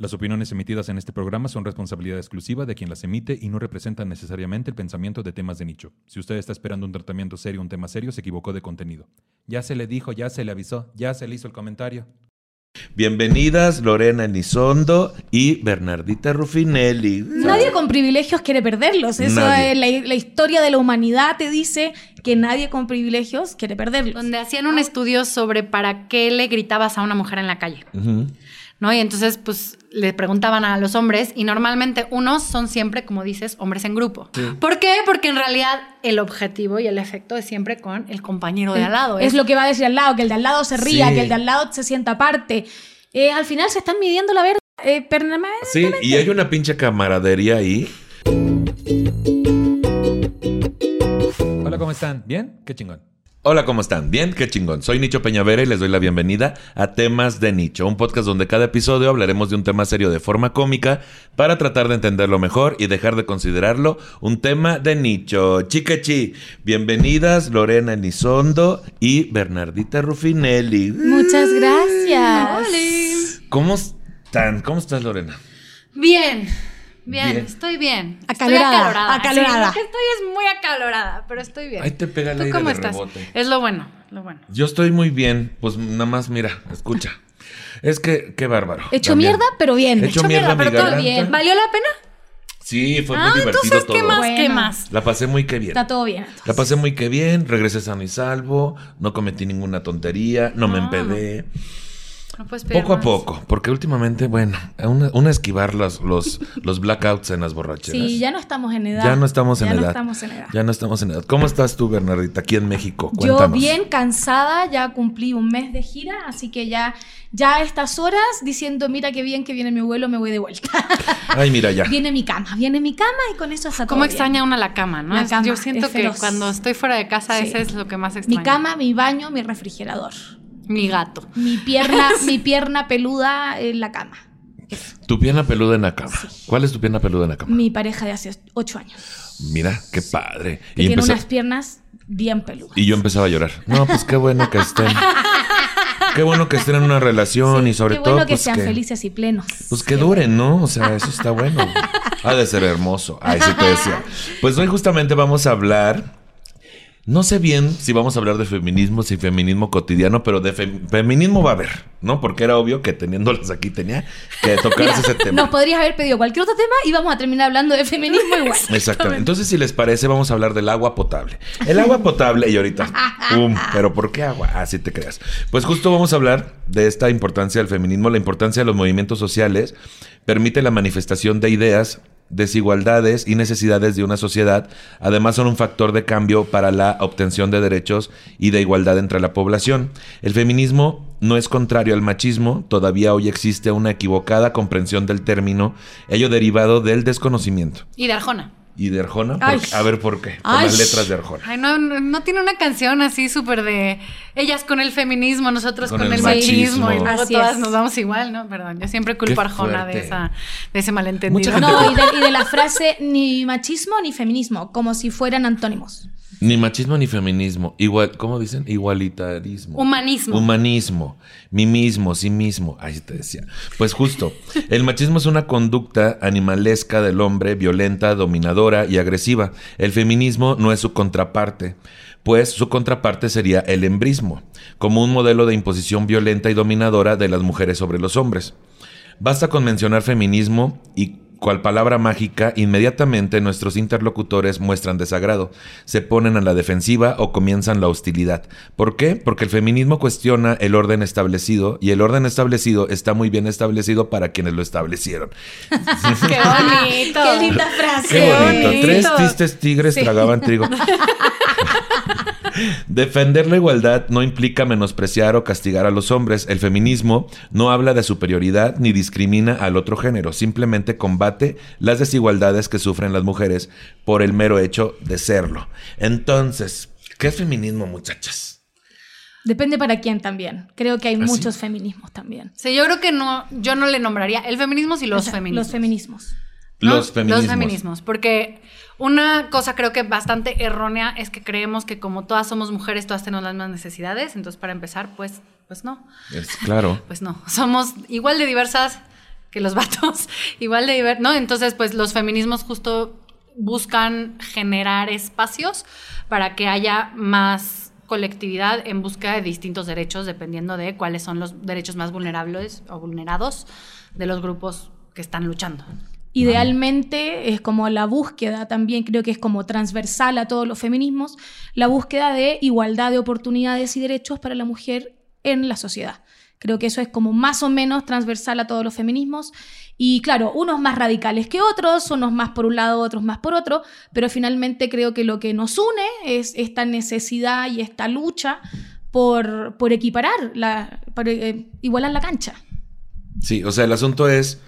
Las opiniones emitidas en este programa son responsabilidad exclusiva de quien las emite y no representan necesariamente el pensamiento de temas de nicho. Si usted está esperando un tratamiento serio, un tema serio, se equivocó de contenido. Ya se le dijo, ya se le avisó, ya se le hizo el comentario. Bienvenidas Lorena Elizondo y Bernardita Rufinelli. Nadie con privilegios quiere perderlos. Eso Nadie. es la, la historia de la humanidad te dice que nadie con privilegios quiere perderlos. Donde hacían un estudio sobre para qué le gritabas a una mujer en la calle. Ujú. ¿No? Y entonces, pues, le preguntaban a los hombres, y normalmente unos son siempre, como dices, hombres en grupo. ¿Por qué? Porque en realidad el objetivo y el efecto es siempre con el compañero de al lado. Es lo que va a decir al lado, que el de al lado se ría, Sí. que el de al lado se sienta aparte. Eh, al final se están midiendo la verga. Eh, permanentemente. Sí, y hay una pinche camaradería ahí. Hola, ¿cómo están? ¿Bien? Qué chingón. Hola, ¿cómo están? Bien, qué chingón. Soy Nicho Peñavera y les doy la bienvenida a Temas de Nicho, un podcast donde cada episodio hablaremos de un tema serio de forma cómica para tratar de entenderlo mejor y dejar de considerarlo un tema de nicho. Chicachi, bienvenidas Lorena Elizondo y Bernardita Rufinelli. Muchas gracias. ¿Cómo están? ¿Cómo estás, Lorena? Bien. Bien, Bien. estoy bien. Acalorada, estoy acalorada. acalorada. Sí, lo que estoy es muy acalorada, pero estoy bien. Ahí te pega el ¿Tú aire cómo de estás? rebote. Es lo bueno, lo bueno. Yo estoy muy bien. Pues nada más, mira, escucha. Es que, qué bárbaro. Hecho También. mierda, pero bien. Hecho Hecho mierda, pero todo bien. ¿Valió la pena? Sí, fue muy ah, divertido entonces, todo. ¿qué más? ¿Qué más? La pasé muy que bien. Está todo bien. La pasé muy que bien, regresé sano y salvo, no cometí ninguna tontería, no me Ah. empedé. No puedes pedir Poco a poco, porque últimamente, bueno, una, una esquivar los, los, los blackouts en las borracheras. Sí, ya no estamos en edad. Ya no estamos en Ya edad. no estamos en edad. Ya no estamos en edad. ¿Cómo estás tú, Bernardita, aquí en México? Yo Cuéntanos. bien cansada, ya cumplí un mes de gira, así que ya, ya a estas horas diciendo, mira qué bien que viene mi vuelo, me voy de vuelta. Ay, mira ya. viene mi cama, viene mi cama y con eso está todo ¿Cómo bien. extraña una la cama, no? La Es- cama, Yo siento es que feroz. cuando estoy fuera de casa, Sí. ese es lo que más extraño. Mi cama, mi baño, mi refrigerador. Mi gato. Mi pierna, mi pierna peluda en la cama. Tu pierna peluda en la cama. ¿Cuál es tu pierna peluda en la cama? Mi pareja de hace ocho años. Mira, qué padre. Que Y, tiene empezó- unas piernas bien peludas. y yo empezaba a llorar. No, pues qué bueno que estén. Qué bueno que estén en una relación Sí, y sobre qué todo bueno que pues sean que, felices y plenos. pues que duren, ¿no? O sea, eso está bueno. Ha de ser hermoso. Ay, sí te decía. Pues hoy justamente vamos a hablar no sé bien si vamos a hablar de feminismo, si feminismo cotidiano, pero de fem- feminismo va a haber, ¿no? Porque era obvio que teniéndolas aquí tenía que tocarse Mira, ese tema. nos podrías haber pedido cualquier otro tema y vamos a terminar hablando de feminismo igual. Exactamente. Entonces, si les parece, vamos a hablar del agua potable. El agua potable, y ahorita, ¡pum! ¿Pero por qué agua? Así te creas. Pues justo vamos a hablar de esta importancia del feminismo, la importancia de los movimientos sociales, permite la manifestación de ideas, desigualdades y necesidades de una sociedad. Además, son un factor de cambio para la obtención de derechos y de igualdad entre la población. El feminismo no es contrario al machismo, todavía hoy existe una equivocada comprensión del término, ello derivado del desconocimiento. Y de. ¿Y de Arjona? A ver por qué. Con Ay. las letras de Arjona. Ay, no, no, no tiene una canción así súper de ellas con el feminismo, nosotros Con con, el el, machismo. machismo, y luego Así todas es. nos vamos igual, ¿no? Perdón, yo siempre culpo Qué a Arjona de, esa, de ese malentendido. No, y de, y de la frase ni machismo ni feminismo, como si fueran antónimos. Ni machismo ni feminismo. Igual, ¿cómo dicen? Igualitarismo. Humanismo. Humanismo. Mi mismo, sí mismo. Ahí te decía. Pues justo. El machismo es una conducta animalesca del hombre, violenta, dominadora y agresiva. El feminismo no es su contraparte. Pues su contraparte sería el embrismo, como un modelo de imposición violenta y dominadora de las mujeres sobre los hombres. Basta con mencionar feminismo y cual palabra mágica, inmediatamente nuestros interlocutores muestran desagrado, se ponen a la defensiva o comienzan la hostilidad. ¿Por qué? Porque el feminismo cuestiona el orden establecido y el orden establecido está muy bien establecido para quienes lo establecieron. ¡Qué bonito! Qué linda frase. Qué bonito. bonito. Tres tristes tigres Sí. tragaban trigo. Defender la igualdad no implica menospreciar o castigar a los hombres. El feminismo no habla de superioridad ni discrimina al otro género, simplemente combate las desigualdades que sufren las mujeres por el mero hecho de serlo. Entonces, ¿qué es feminismo, muchachas? Depende para quién también. Creo que hay ¿Ah, sí? muchos feminismos también. Sí, yo creo que no, yo no le nombraría el feminismo y los O sea, feminismos. Los feminismos. ¿no? Los feminismos. Los feminismos. Porque una cosa creo que bastante errónea es que creemos que como todas somos mujeres, todas tenemos las mismas necesidades. Entonces, para empezar, pues, pues no. Es claro. Pues no. Somos igual de diversas que los vatos, igual de diversos, ¿no? Entonces, pues los feminismos justo buscan generar espacios para que haya más colectividad en busca de distintos derechos, dependiendo de cuáles son los derechos más vulnerables o vulnerados de los grupos que están luchando. Idealmente es como la búsqueda, también creo que es como transversal a todos los feminismos, la búsqueda de igualdad de oportunidades y derechos para la mujer en la sociedad. Creo que eso es como más o menos transversal a todos los feminismos. Y claro, unos más radicales que otros, unos más por un lado, otros más por otro, pero finalmente creo que lo que nos une es esta necesidad y esta lucha por, por equiparar, la, por eh, igualar la cancha. Sí, o sea, el asunto es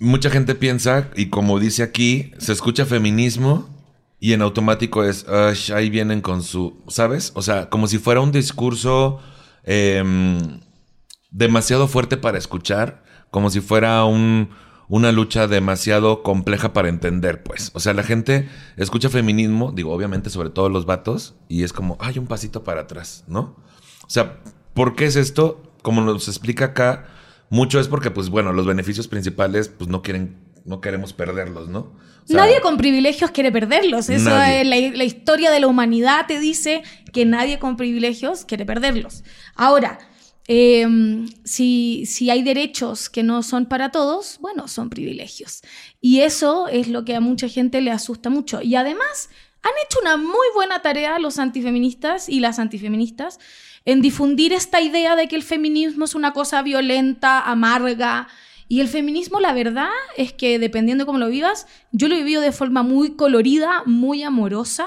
mucha gente piensa, y como dice aquí, se escucha feminismo y en automático es, "Ash, ahí vienen con su, ¿sabes? O sea, como si fuera un discurso em, demasiado fuerte para escuchar, como si fuera un, una lucha demasiado compleja para entender, pues. O sea, la gente escucha feminismo, digo, obviamente sobre todo los vatos, y es como, hay un pasito para atrás, ¿no? O sea, ¿por qué es esto? Como nos explica acá, mucho es porque, pues bueno, los beneficios principales, pues no quieren, no queremos perderlos, ¿no? O sea, nadie con privilegios quiere perderlos. Eso es la, la historia de la humanidad te dice que nadie con privilegios quiere perderlos. Ahora, eh, si, si hay derechos que no son para todos, bueno, son privilegios. Y eso es lo que a mucha gente le asusta mucho. Y además, han hecho una muy buena tarea los antifeministas y las antifeministas en difundir esta idea de que el feminismo es una cosa violenta, amarga. Y el feminismo, la verdad, es que dependiendo de cómo lo vivas, yo lo he vivido de forma muy colorida, muy amorosa.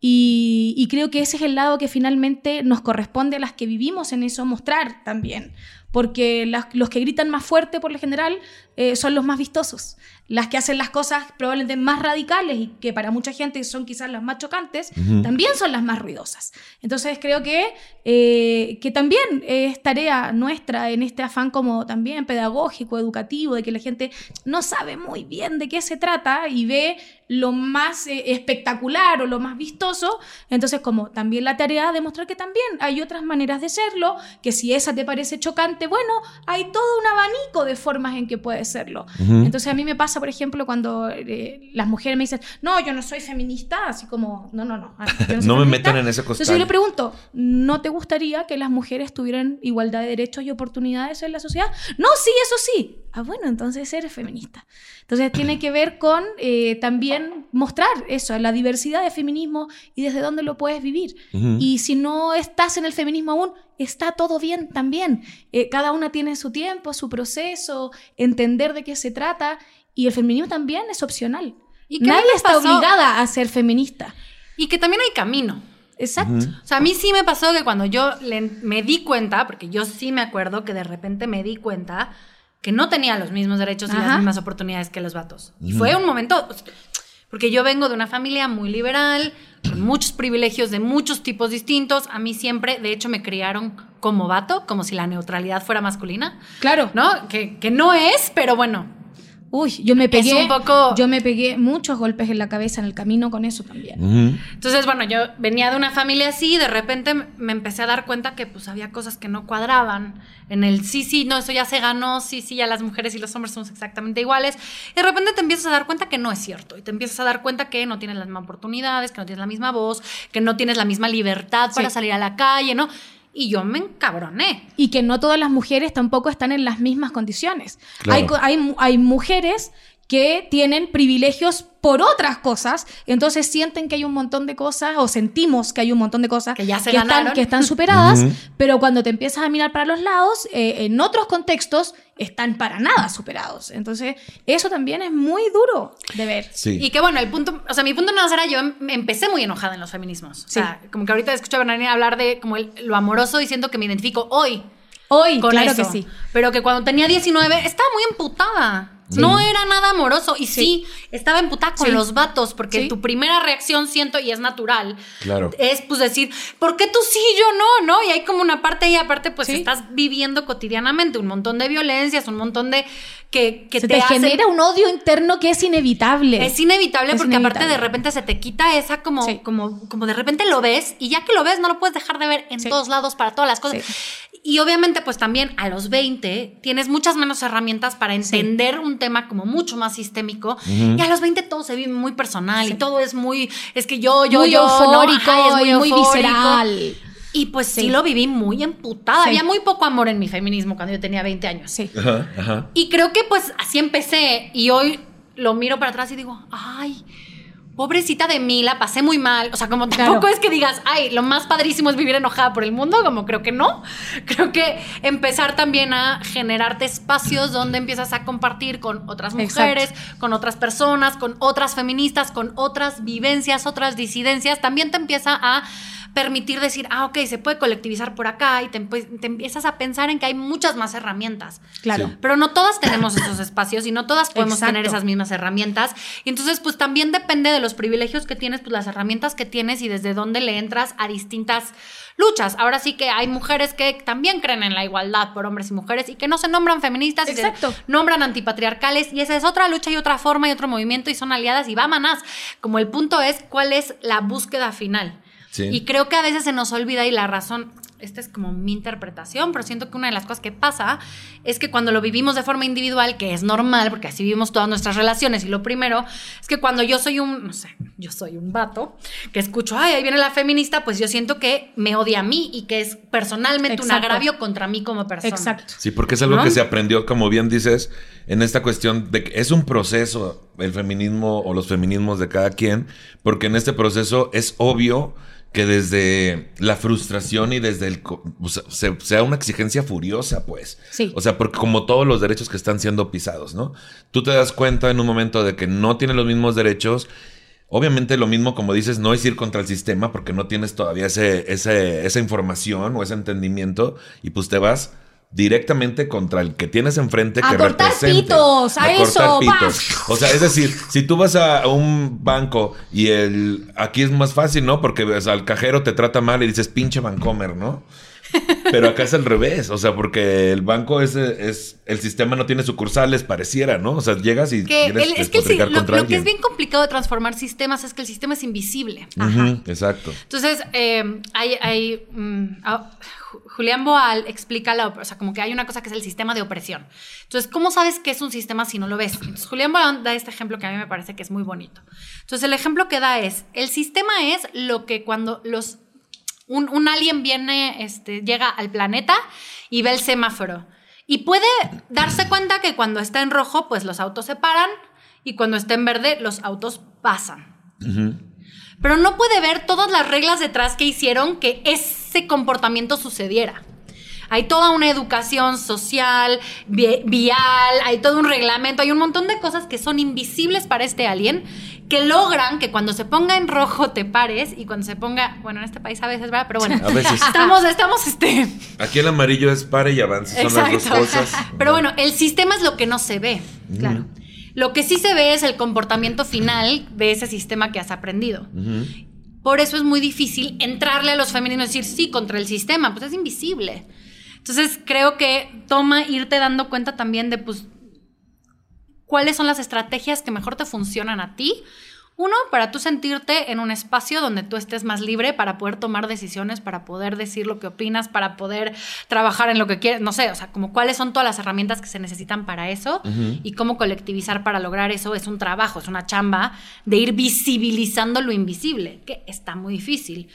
Y, creo que ese es el lado que finalmente nos corresponde a las que vivimos en eso mostrar también. Porque los que gritan más fuerte, por lo general, eh, son los más vistosos. Las que hacen las cosas probablemente más radicales y que para mucha gente son quizás las más chocantes, también son las más ruidosas. Entonces creo que, eh, que también es tarea nuestra en este afán como también pedagógico, educativo, de que la gente no sabe muy bien de qué se trata y ve lo más eh, espectacular o lo más vistoso, entonces como también la tarea de mostrar que también hay otras maneras de serlo, que si esa te parece chocante, bueno, hay todo un abanico de formas en que puede serlo. Entonces a mí me pasa, por ejemplo, cuando eh, las mujeres me dicen, no, yo no soy feminista, así como, no, no, no. ah, soy No me feminista". metan en ese Entonces yo costal. le pregunto, ¿no te gustaría que las mujeres tuvieran igualdad de derechos y oportunidades en la sociedad? No, sí, eso sí. Ah, bueno, entonces eres feminista. Entonces tiene que ver con eh, también mostrar eso, la diversidad de feminismo y desde dónde lo puedes vivir. Ujú. Y si no estás en el feminismo aún, está todo bien también. Eh, cada una tiene su tiempo, su proceso, entender de qué se trata. Y el feminismo también es opcional. ¿Y Nadie está pasó? obligada a ser feminista. Y que también hay camino. Exacto. O sea, a mí sí me pasó que cuando yo le- me di cuenta, porque yo sí me acuerdo que de repente me di cuenta que no tenía los mismos derechos y Ajá. las mismas oportunidades que los vatos. Y fue un momento, porque yo vengo de una familia muy liberal, con muchos privilegios de muchos tipos distintos. A mí siempre, de hecho, me criaron como vato, como si la neutralidad fuera masculina, Claro. ¿no? Que, que no es, pero bueno, Uy, yo me pegué. un poco- Yo me pegué muchos golpes en la cabeza en el camino con eso también. Entonces, bueno, yo venía de una familia así y de repente me empecé a dar cuenta que pues había cosas que no cuadraban. En el sí, sí, no, eso ya se ganó, sí, sí, ya las mujeres y los hombres somos exactamente iguales. Y de repente te empiezas a dar cuenta que no es cierto. Y te empiezas a dar cuenta que no tienes las mismas oportunidades, que no tienes la misma voz, que no tienes la misma libertad para Sí. salir a la calle, ¿no? Y yo me encabroné. Y que no todas las mujeres tampoco están en las mismas condiciones. Claro. Hay, hay, hay mujeres que tienen privilegios por otras cosas, entonces sienten que hay un montón de cosas, o sentimos que hay un montón de cosas Que ya se están, ganaron. que están superadas, pero cuando te empiezas a mirar para los lados, eh, en otros contextos están para nada superados. Entonces, eso también es muy duro de ver. Sí. Y que bueno, el punto, o sea, mi punto no era yo em- empecé muy enojada en los feminismos. O sea, como que ahorita escucho a Bernardina hablar de como el- lo amoroso y siento que me identifico hoy Hoy, con claro eso. que sí. Pero que cuando tenía 19 estaba muy emputada. No era nada amoroso. Y sí, estaba emputada con Sí. los vatos, porque Sí. tu primera reacción, siento, y es natural, Claro. es pues decir, ¿por qué tú sí y yo no? ¿No? Y hay como una parte ahí, aparte, pues Sí. estás viviendo cotidianamente un montón de violencias, un montón de que, que Se te, te, hacen- genera un odio interno que es inevitable. Es inevitable Es porque aparte de repente se te quita esa como, Sí. como, como de repente lo ves y ya que lo ves no lo puedes dejar de ver en Sí. todos lados para todas las cosas. Y obviamente pues también a los 20 tienes muchas menos herramientas para entender un tema como mucho más sistémico y a los 20 todo se vive muy personal y todo es muy, es que yo, yo, muy yo, ¿no? eufórico Ajá, es muy eufórico. visceral. Y pues sí. Sí. lo viví muy emputada. Sí. Había muy poco amor en mi feminismo cuando yo tenía 20 años. Sí. Ajá, ajá. Y creo que pues así empecé y hoy lo miro para atrás y digo, ay, pobrecita de mí, la pasé muy mal. O sea, como tampoco Claro. es que digas, ay, lo más padrísimo es vivir enojada por el mundo, como creo que no. Creo que empezar también a generarte espacios donde empiezas a compartir con otras mujeres, con otras personas, con otras feministas, con otras vivencias, otras disidencias, también te empieza a permitir decir, ah, ok, se puede colectivizar por acá y te, empiezas a pensar en que hay muchas más herramientas. Claro. Sí. Pero no todas tenemos esos espacios y no todas podemos Exacto. tener esas mismas herramientas. Y entonces, pues también depende de los privilegios que tienes, pues las herramientas que tienes y desde dónde le entras a distintas luchas. Ahora sí que hay mujeres que también creen en la igualdad por hombres y mujeres y que no se nombran feministas y Exacto. se nombran antipatriarcales y esa es otra lucha y otra forma y otro movimiento y son aliadas y va manás. Como el punto es cuál es la búsqueda final. Sí. Y creo que a veces se nos olvida y la razón, esta es como mi interpretación, pero siento que una de las cosas que pasa es que cuando lo vivimos de forma individual, que es normal, porque así vivimos todas nuestras relaciones, y lo primero es que cuando yo soy un, no sé, yo soy un vato, que escucho, ay, ahí viene la feminista, pues yo siento que me odia a mí y que es personalmente un agravio contra mí como persona. Exacto. Sí, porque es algo ¿No? que se aprendió, como bien dices, en esta cuestión de que es un proceso el feminismo o los feminismos de cada quien, porque en este proceso es obvio que desde la frustración y desde el... co- o sea, se- sea una exigencia furiosa, pues. Sí. O sea, porque como todos los derechos que están siendo pisados, ¿no? Tú te das cuenta en un momento de que no tiene los mismos derechos. Obviamente lo mismo, como dices, no es ir contra el sistema porque no tienes todavía ese, ese- esa información o ese entendimiento y pues te vas directamente contra el que tienes enfrente A que cortar represente. pitos, a eso, O sea, es decir, si tú vas a un banco y el aquí es más fácil, ¿no? Porque o sea, el cajero te trata mal y dices pinche bancomer, ¿no? Pero acá es al revés, o sea, porque el banco es, es el sistema no tiene sucursales, pareciera, ¿no? O sea, llegas y Que el- es que el lo, lo que es bien complicado de transformar sistemas es que el sistema es invisible. Exacto. Entonces, eh, hay, hay, mm, ah, Julián Boal explica la, o sea, como que hay una cosa que es el sistema de opresión. Entonces, ¿cómo sabes qué es un sistema si no lo ves? Entonces, Julián Boal da este ejemplo que a mí me parece que es muy bonito. Entonces, el ejemplo que da es, el sistema es lo que cuando los, un, un alien viene, este, llega al planeta y ve el semáforo. Y puede darse cuenta que cuando está en rojo, pues los autos se paran y cuando está en verde, los autos pasan pero no puede ver todas las reglas detrás que hicieron que ese comportamiento sucediera. Hay toda una educación social, vi- vial, hay todo un reglamento, hay un montón de cosas que son invisibles para este alien que logran que cuando se ponga en rojo te pares y cuando se ponga, bueno, en este país a veces, ¿verdad? Pero bueno, A veces. estamos, estamos, este, Aquí el amarillo es pare y avance, son las dos Exacto. cosas. Pero bueno, el sistema es lo que no se ve. Claro. Lo que sí se ve es el comportamiento final de ese sistema que has aprendido. Por eso es muy difícil entrarle a los feminismos y decir sí contra el sistema, pues es invisible. Entonces creo que toma irte dando cuenta también de pues cuáles son las estrategias que mejor te funcionan a ti. Uno, para tú sentirte en un espacio donde tú estés más libre para poder tomar decisiones, para poder decir lo que opinas, para poder trabajar en lo que quieres, no sé, o sea, como cuáles son todas las herramientas que se necesitan para eso y cómo colectivizar para lograr eso es un trabajo, es una chamba de ir visibilizando lo invisible, que está muy difícil.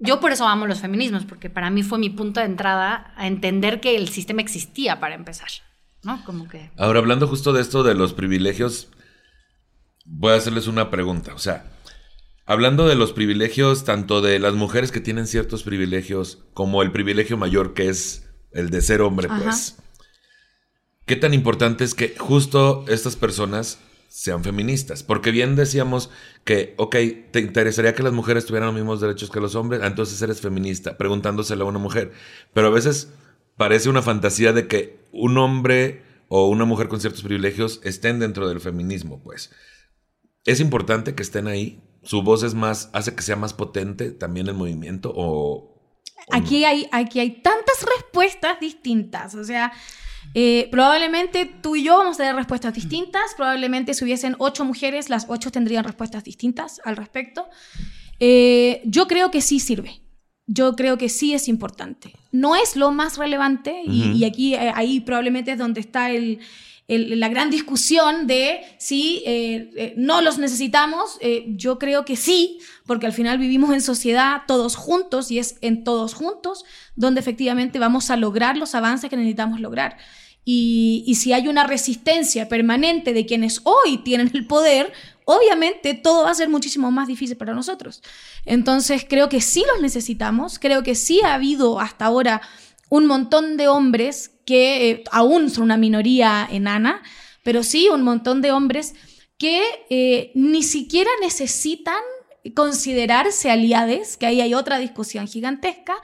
Yo por eso amo los feminismos, porque para mí fue mi punto de entrada a entender que el sistema existía para empezar, ¿no? Como que... Ahora, hablando justo de esto de los privilegios, voy a hacerles una pregunta. O sea, hablando de los privilegios, tanto de las mujeres que tienen ciertos privilegios, como el privilegio mayor que es el de ser hombre, Ajá. pues. ¿Qué tan importante es que justo estas personas sean feministas? Porque bien decíamos que, ok, ¿te interesaría que las mujeres tuvieran los mismos derechos que los hombres? Ah, Entonces eres feminista, preguntándoselo a una mujer. Pero a veces parece una fantasía de que un hombre o una mujer con ciertos privilegios estén dentro del feminismo, pues. Es importante que estén ahí. Su voz es más, hace que sea más potente también el movimiento o... o Aquí no? hay, aquí hay tantas respuestas distintas. O sea, eh, probablemente tú y yo vamos a tener respuestas distintas. Probablemente si hubiesen ocho mujeres, las ocho tendrían respuestas distintas al respecto. Eh, yo creo que sí sirve. Yo creo que sí es importante. No es lo más relevante y aquí eh, ahí probablemente es donde está el, la gran discusión de si eh, eh, no los necesitamos. Eh, yo creo que sí, porque al final vivimos en sociedad todos juntos y es en todos juntos donde efectivamente vamos a lograr los avances que necesitamos lograr. Y si hay una resistencia permanente de quienes hoy tienen el poder, obviamente todo va a ser muchísimo más difícil para nosotros. Entonces creo que sí los necesitamos, creo que sí ha habido hasta ahora un montón de hombres que eh, aún son una minoría enana, pero sí un montón de hombres que eh, ni siquiera necesitan considerarse aliades, que ahí hay otra discusión gigantesca,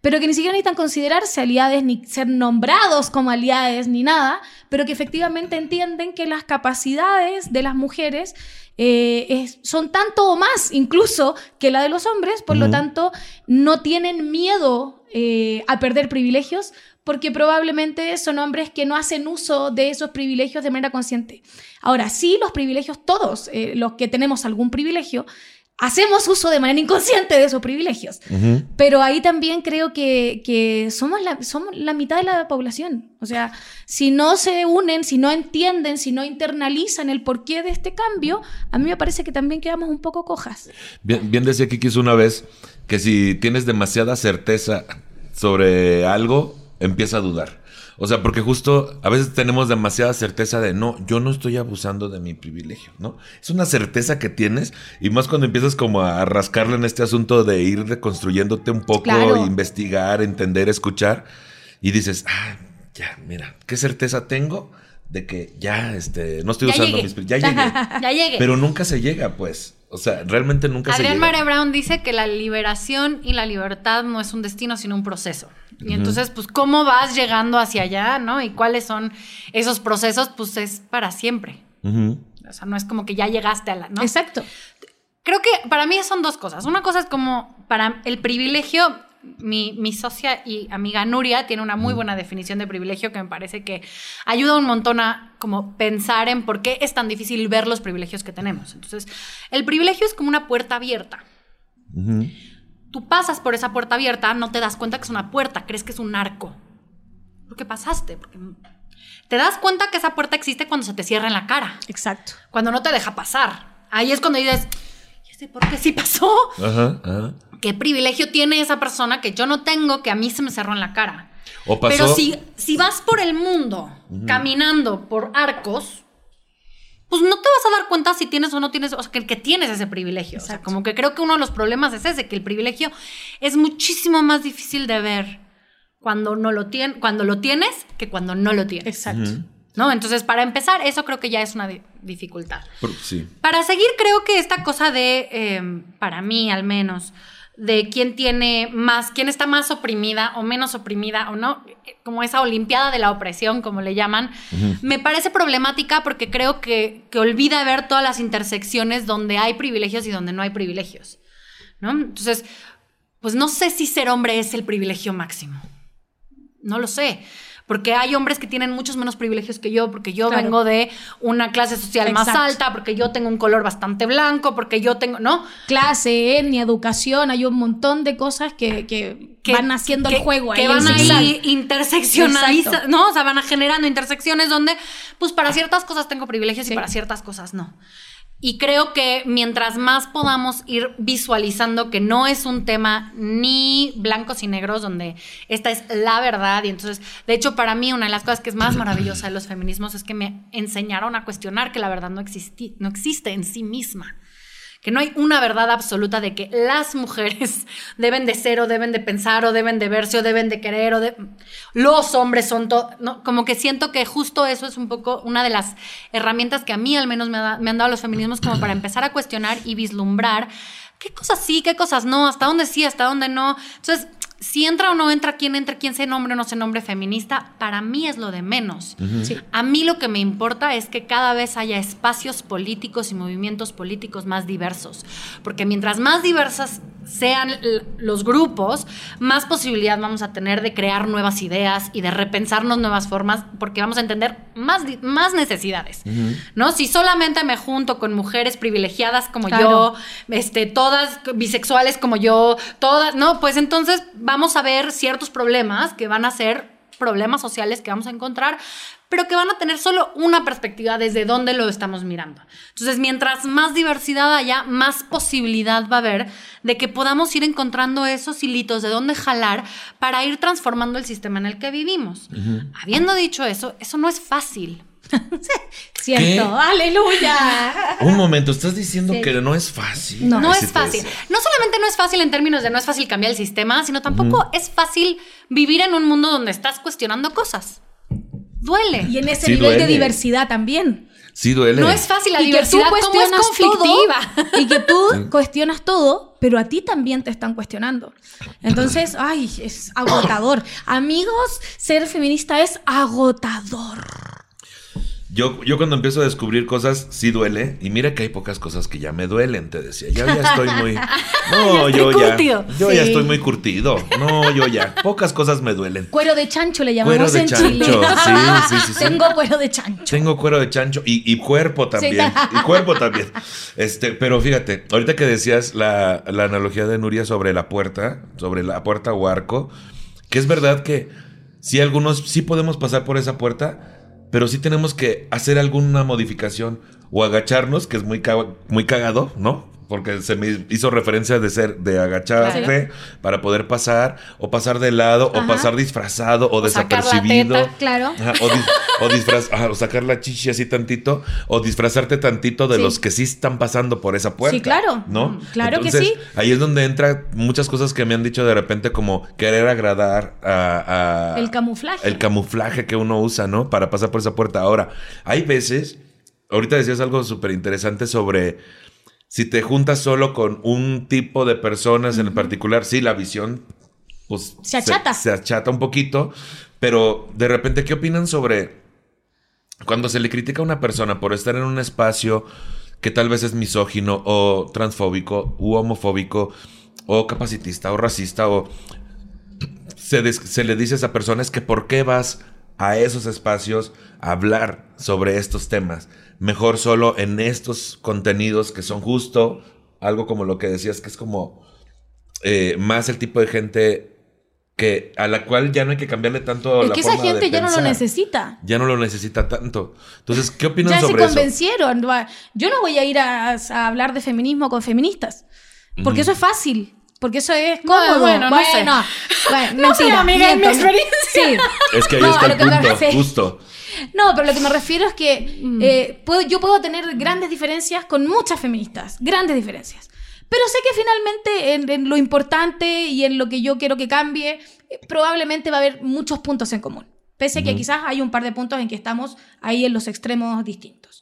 pero que ni siquiera necesitan considerarse aliades ni ser nombrados como aliades ni nada, pero que efectivamente entienden que las capacidades de las mujeres eh, es- son tanto o más incluso que la de los hombres, por lo tanto no tienen miedo eh, a perder privilegios porque probablemente son hombres que no hacen uso de esos privilegios de manera consciente. Ahora, sí, los privilegios, todos eh, los que tenemos algún privilegio, hacemos uso de manera inconsciente de esos privilegios. Pero ahí también creo que, que somos, la, somos la mitad de la población. O sea, si no se unen, si no entienden, si no internalizan el porqué de este cambio, a mí me parece que también quedamos un poco cojas. Bien, bien decía Kikis una vez que si tienes demasiada certeza sobre algo, empieza a dudar. O sea, porque justo a veces tenemos demasiada certeza de no, yo no estoy abusando de mi privilegio, ¿no? Es una certeza que tienes y más cuando empiezas como a rascarle en este asunto de ir reconstruyéndote un poco, Claro. investigar, entender, escuchar y dices, ah, ya, mira, qué certeza tengo de que ya, este, no estoy Ya usando llegué. mis ya llegué. Ya llegué. Pero nunca se llega, pues. O sea, realmente nunca se Adrián llega. Mare Brown dice que la liberación y la libertad no es un destino, sino un proceso. Y entonces, pues, ¿cómo vas llegando hacia allá, no? Y cuáles son esos procesos, pues es para siempre. O sea, no es como que ya llegaste a la, ¿no? Exacto. Creo que para mí son dos cosas. Una cosa es como para el privilegio. Mi, mi socia y amiga Nuria tiene una muy buena definición de privilegio que me parece que ayuda un montón a como pensar en por qué es tan difícil ver los privilegios que tenemos. Entonces, el privilegio es como una puerta abierta. Tú pasas por esa puerta abierta, no te das cuenta que es una puerta, crees que es un arco. ¿Por qué pasaste? Porque te das cuenta que esa puerta existe cuando se te cierra en la cara, Exacto. cuando no te deja pasar. Ahí es cuando dices, ¿y este por qué sí pasó? Ajá, ajá. ¿Qué privilegio tiene esa persona que yo no tengo que a mí se me cerró en la cara? O pasó. Pero si, si vas por el mundo caminando por arcos, pues no te vas a dar cuenta si tienes o no tienes, o sea, que, que tienes ese privilegio. O sea, como que creo que uno de los problemas es ese, que el privilegio es muchísimo más difícil de ver cuando, no lo, tien- cuando lo tienes que cuando no lo tienes. Exacto. ¿No? Entonces, para empezar, eso creo que ya es una di- dificultad. Sí. Para seguir, creo que esta cosa de, eh, para mí al menos, de quién tiene más, quién está más oprimida o menos oprimida o no, eh, como esa olimpiada de la opresión, como le llaman, me parece problemática porque creo que, que olvida ver todas las intersecciones donde hay privilegios y donde no hay privilegios. ¿no? Entonces, pues no sé si ser hombre es el privilegio máximo. No lo sé. Porque hay hombres que tienen muchos menos privilegios que yo, porque yo Claro. vengo de una clase social más alta, porque yo tengo un color bastante blanco, porque yo tengo, ¿no? Clase, etnia, educación, hay un montón de cosas que, que Que- van haciendo que- el juego que ahí. van ahí interseccionalizando, Exacto. ¿no? O sea, van a generando intersecciones donde, pues para ciertas cosas tengo privilegios Sí. y para ciertas cosas no. Y creo que mientras más podamos ir visualizando que no es un tema ni blancos y negros, donde esta es la verdad. Y entonces, de hecho, para mí una de las cosas que es más maravillosa de los feminismos es que me enseñaron a cuestionar que la verdad no, existi- no existe en sí misma que no hay una verdad absoluta de que las mujeres deben de ser o deben de pensar o deben de verse o deben de querer o de los hombres son todo, no, como que siento que justo eso es un poco una de las herramientas que a mí al menos me, me han dado los feminismos como para empezar a cuestionar y vislumbrar qué cosas sí, qué cosas no, hasta dónde sí, hasta dónde no. Entonces, si entra o no entra, quién entra, quién se nombre o no se nombre feminista, para mí es lo de menos. Sí. A mí lo que me importa es que cada vez haya espacios políticos y movimientos políticos más diversos. Porque mientras más diversas sean los grupos, más posibilidad vamos a tener de crear nuevas ideas y de repensarnos nuevas formas, porque vamos a entender más, más necesidades. ¿No? Si solamente me junto con mujeres privilegiadas como Claro. yo, este, todas bisexuales como yo, todas, no, pues entonces vamos a ver ciertos problemas que van a ser problemas sociales que vamos a encontrar, pero que van a tener solo una perspectiva desde donde lo estamos mirando. Entonces, mientras más diversidad haya, más posibilidad va a haber de que podamos ir encontrando esos hilitos de dónde jalar para ir transformando el sistema en el que vivimos. Habiendo dicho eso, eso no es fácil. Cierto, ¿Qué? aleluya. Un momento, estás diciendo Sí. que no es fácil. No. No es fácil. No solamente no es fácil en términos de no es fácil cambiar el sistema, sino tampoco es fácil vivir en un mundo donde estás cuestionando cosas. Duele. Y en ese Sí nivel de duele. diversidad también. Sí duele. No es fácil la y que tú diversidad, ¿cómo es cuestionas conflictiva? todo y que tú cuestionas todo, pero a ti también te están cuestionando. Entonces, ay, es agotador. Amigos, ser feminista es agotador. Yo, yo cuando empiezo a descubrir cosas, sí duele. Y mira que hay pocas cosas que ya me duelen, te decía. Ya, ya estoy muy. No, Ya yo ya. curtido. Yo ya estoy muy curtido. No, yo ya. Pocas cosas me duelen. Cuero de chancho le llamamos Cuero de en chancho, Chile. sí, sí, sí, sí. Tengo cuero de chancho. Tengo cuero de chancho y, y cuerpo también. Sí. Y cuerpo también. Este, pero fíjate, ahorita que decías la, la analogía de Nuria sobre la puerta, sobre la puerta o arco, que es verdad que sí algunos sí podemos pasar por esa puerta, pero sí tenemos que hacer alguna modificación o agacharnos, que es muy, muy cagado, ¿no? Porque se me hizo referencia de ser, de agacharte Claro. para poder pasar, o pasar de lado, o pasar disfrazado, o, O sacar la desapercibido. teta. Claro. Ajá, o, dis- o disfraz- ajá, o sacar la chichi así tantito, o disfrazarte tantito de Sí. los que sí están pasando por esa puerta. Sí, claro. ¿No? Claro que Entonces, sí. Ahí es donde entra muchas cosas que me han dicho de repente, como querer agradar a. a- El camuflaje. El camuflaje que uno usa, ¿no? Para pasar por esa puerta. Ahora, hay veces. Ahorita decías algo súper interesante sobre si te juntas solo con un tipo de personas en particular, sí, la visión pues, Se achata. Se, achata un poquito, pero de repente, ¿qué opinan sobre cuando se le critica a una persona por estar en un espacio que tal vez es misógino o transfóbico u homofóbico o capacitista o racista o se, des- se le dice a esa persona es que por qué vas a esos espacios a hablar sobre estos temas. Mejor solo en estos contenidos que son justo algo como lo que decías, que es como eh, más el tipo de gente que a la cual ya no hay que cambiarle tanto Es la que esa forma de gente ya no lo necesita. Ya no lo necesita tanto. Entonces, ¿qué opinan Ya se sobre eso? convencieron. Va- Yo no voy a ir a, a hablar de feminismo con feministas. Porque eso es fácil. Porque eso es cómodo. bueno, no sé. bueno, No sé, mentira, amiga, en mi miento. experiencia. Sí. Es que ahí No, está el lo que me punto, justo. No, pero lo que me refiero es que eh, puedo- yo puedo tener grandes diferencias con muchas feministas, grandes diferencias. Pero sé que finalmente en, en lo importante y en lo que yo quiero que cambie, eh, probablemente va a haber muchos puntos en común. Pese a que quizás hay un par de puntos en que estamos ahí en los extremos distintos.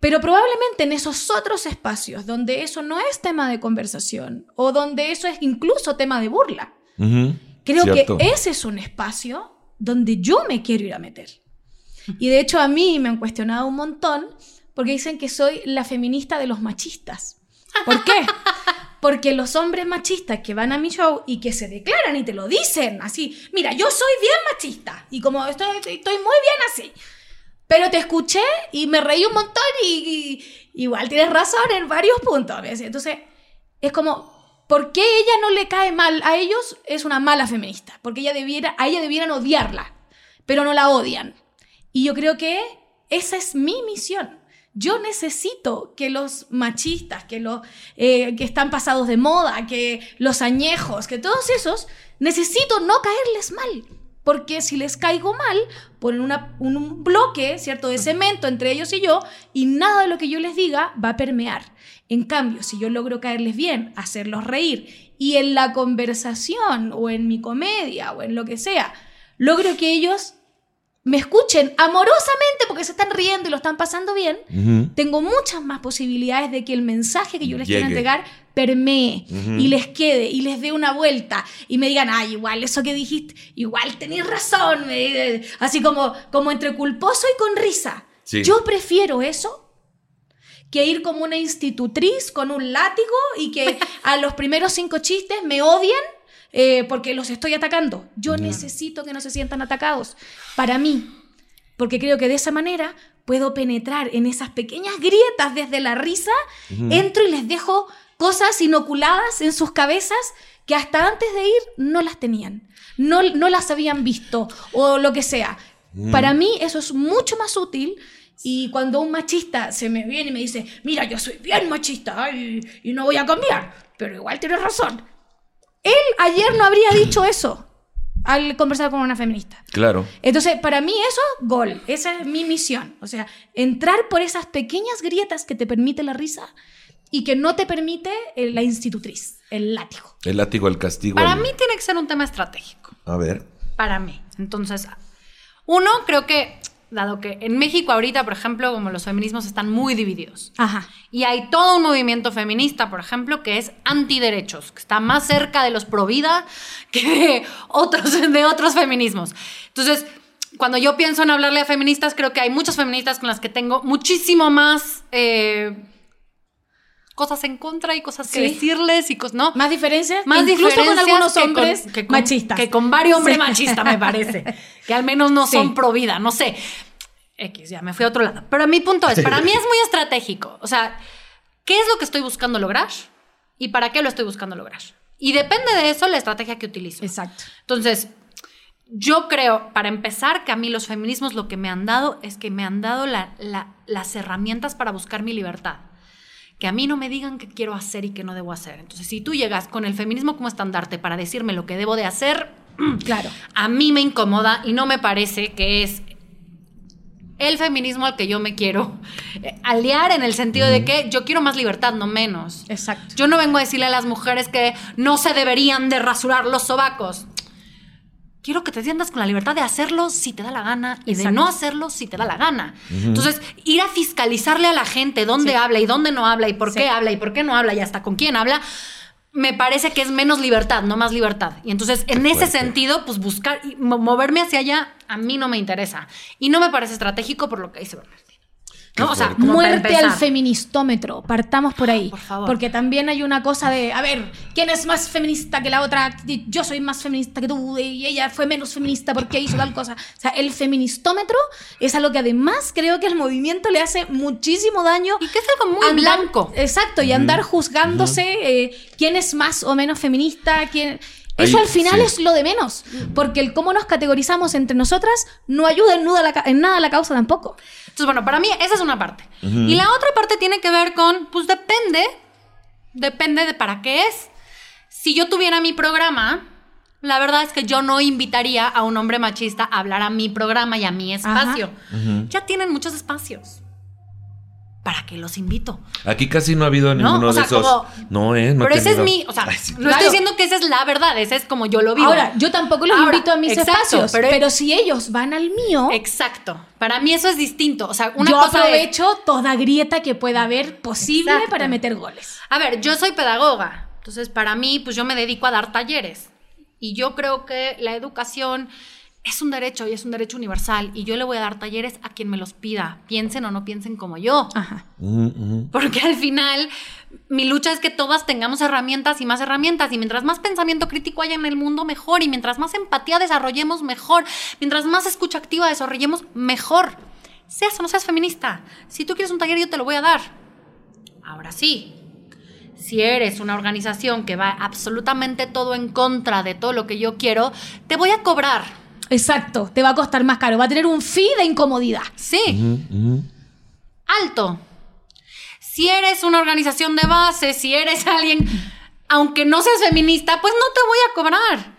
Pero probablemente en esos otros espacios donde eso no es tema de conversación o donde eso es incluso tema de burla, Creo cierto. que ese es un espacio donde yo me quiero ir a meter. Y de hecho a mí me han cuestionado un montón porque dicen que soy la feminista de los machistas. ¿Por qué? Porque los hombres machistas que van a mi show y que se declaran y te lo dicen así, mira, yo soy bien machista y como estoy, estoy muy bien así. Pero te escuché y me reí un montón y, y- igual tienes razón en varios puntos. ¿ves? Entonces, es como, ¿por qué ella no le cae mal a ellos? Es una mala feminista. Porque ella debiera, a ella debieran odiarla, pero no la odian. Y yo creo que esa es mi misión. Yo necesito que los machistas, que los eh, que están pasados de moda, que los añejos, que todos esos, necesito no caerles mal. Porque si les caigo mal, ponen una- un, bloque, ¿cierto?, de cemento entre ellos y yo, y nada de lo que yo les diga va a permear. En cambio, si yo logro caerles bien, hacerlos reír, y en la conversación, o en mi comedia, o en lo que sea, logro que ellos me escuchen amorosamente porque se están riendo y lo están pasando bien, tengo muchas más posibilidades de que el mensaje que yo les quiero entregar permee y les quede y les dé una vuelta y me digan, ay, igual eso que dijiste, igual tenés razón, así como, como entre culposo y con risa. Sí. Yo prefiero eso que ir como una institutriz con un látigo y que a los primeros cinco chistes me odien eh, porque los estoy atacando. Yo necesito que no se sientan atacados. Para mí, porque creo que de esa manera puedo penetrar en esas pequeñas grietas desde la risa, entro y les dejo cosas inoculadas en sus cabezas que hasta antes de ir no las tenían, no, no las habían visto o lo que sea. Para mí eso es mucho más útil y cuando un machista se me viene y me dice, mira, yo soy bien machista y, y no voy a cambiar, pero igual tienes razón. Él ayer no habría dicho eso al conversar con una feminista. Claro. Entonces, para mí eso, gol. Esa es mi misión. O sea, entrar por esas pequeñas grietas que te permite la risa y que no te permite eh, la institutriz, el látigo. El látigo, el castigo. Para el- mí tiene que ser un tema estratégico. A ver. Para mí. Entonces, uno, creo que, dado que en México ahorita, por ejemplo, como los feminismos están muy divididos. Ajá. Y hay todo un movimiento feminista, por ejemplo, que es antiderechos, que está más cerca de los pro vida que de otros, de otros feminismos. Entonces, cuando yo pienso en hablarle a feministas, creo que hay muchas feministas con las que tengo muchísimo más eh, cosas en contra y cosas que Sí. decirles y cosas, ¿no? Más diferencias, Más incluso con algunos que con- hombres que con- machistas. Que con varios hombres Sí. machistas, me parece. Que al menos no Sí. son pro vida, no sé. X, ya me fui a otro lado. Pero mi punto es, para mí es muy estratégico. O sea, ¿qué es lo que estoy buscando lograr? ¿Y para qué lo estoy buscando lograr? Y depende de eso la estrategia que utilizo. Exacto. Entonces, yo creo, para empezar, que a mí los feminismos lo que me han dado es que me han dado la- la- las herramientas para buscar mi libertad. Que a mí no me digan qué quiero hacer y qué no debo hacer. Entonces, si tú llegas con el feminismo como estandarte para decirme lo que debo de hacer, Claro. a mí me incomoda y no me parece que es el feminismo al que yo me quiero eh, aliar en el sentido de que yo quiero más libertad, no menos. Exacto. Yo no vengo a decirle a las mujeres que no se deberían de rasurar los sobacos. Quiero que te sientas con la libertad de hacerlo si te da la gana y de no hacerlo si te da la gana. Entonces, ir a fiscalizarle a la gente dónde Sí. habla y dónde no habla y por Sí. qué habla y por qué no habla y hasta con quién habla, me parece que es menos libertad, no más libertad. Y entonces, en ese sentido, pues buscar y mo- moverme hacia allá a mí no me interesa. Y no me parece estratégico por lo que dice Bernardino. ¿No? O sea, Muerte al feministómetro. Partamos por ahí. Por favor. Porque también hay una cosa de, a ver, ¿quién es más feminista que la otra? Yo soy más feminista que tú y ella fue menos feminista porque hizo tal cosa. O sea, el feministómetro es algo que además creo que al movimiento le hace muchísimo daño. Y que es algo muy Andar- blanco. Exacto, y andar juzgándose eh, quién es más o menos feminista, quién... Eso Ahí, al final sí. es lo de menos, porque el cómo nos categorizamos entre nosotras no ayuda en nada, la ca- en nada a la causa tampoco. Entonces, bueno, para mí esa es una parte. Y la otra parte tiene que ver con, pues depende, depende de para qué es. Si yo tuviera mi programa, la verdad es que yo no invitaría a un hombre machista a hablar a mi programa y a mi espacio. Ya tienen muchos espacios. ¿Para qué los invito? Aquí casi no ha habido ninguno o sea, de esos. como- no, ¿eh? No Pero ese es mi, o sea, Ay, sí. no Claro. estoy diciendo que esa es la verdad, ese es como yo lo vivo. Ahora, yo tampoco los Ahora, invito a mis exacto, espacios, pero- pero, si ellos van al mío, Exacto. Para mí eso es distinto. O sea, una yo cosa es- aprovecho toda grieta que pueda haber posible Exacto. para meter goles. A ver, yo soy pedagoga, entonces para mí, pues yo me dedico a dar talleres. Y yo creo que la educación es un derecho y es un derecho universal. Y yo le voy a dar talleres a quien me los pida, piensen o no piensen como yo. Ajá. Porque al final mi lucha es que todas tengamos herramientas y más herramientas. Y mientras más pensamiento crítico haya en el mundo, mejor. Y mientras más empatía desarrollemos, mejor. Mientras más escucha activa desarrollemos, mejor. Seas o no seas feminista. Si tú quieres un taller, yo te lo voy a dar. Ahora sí. Si eres una organización que va absolutamente todo en contra de todo lo que yo quiero, te voy a cobrar. Exacto, te va a costar más caro, va a tener un fee de incomodidad. Sí. Alto. Si eres una organización de base, si eres alguien, aunque no seas feminista, pues no te voy a cobrar.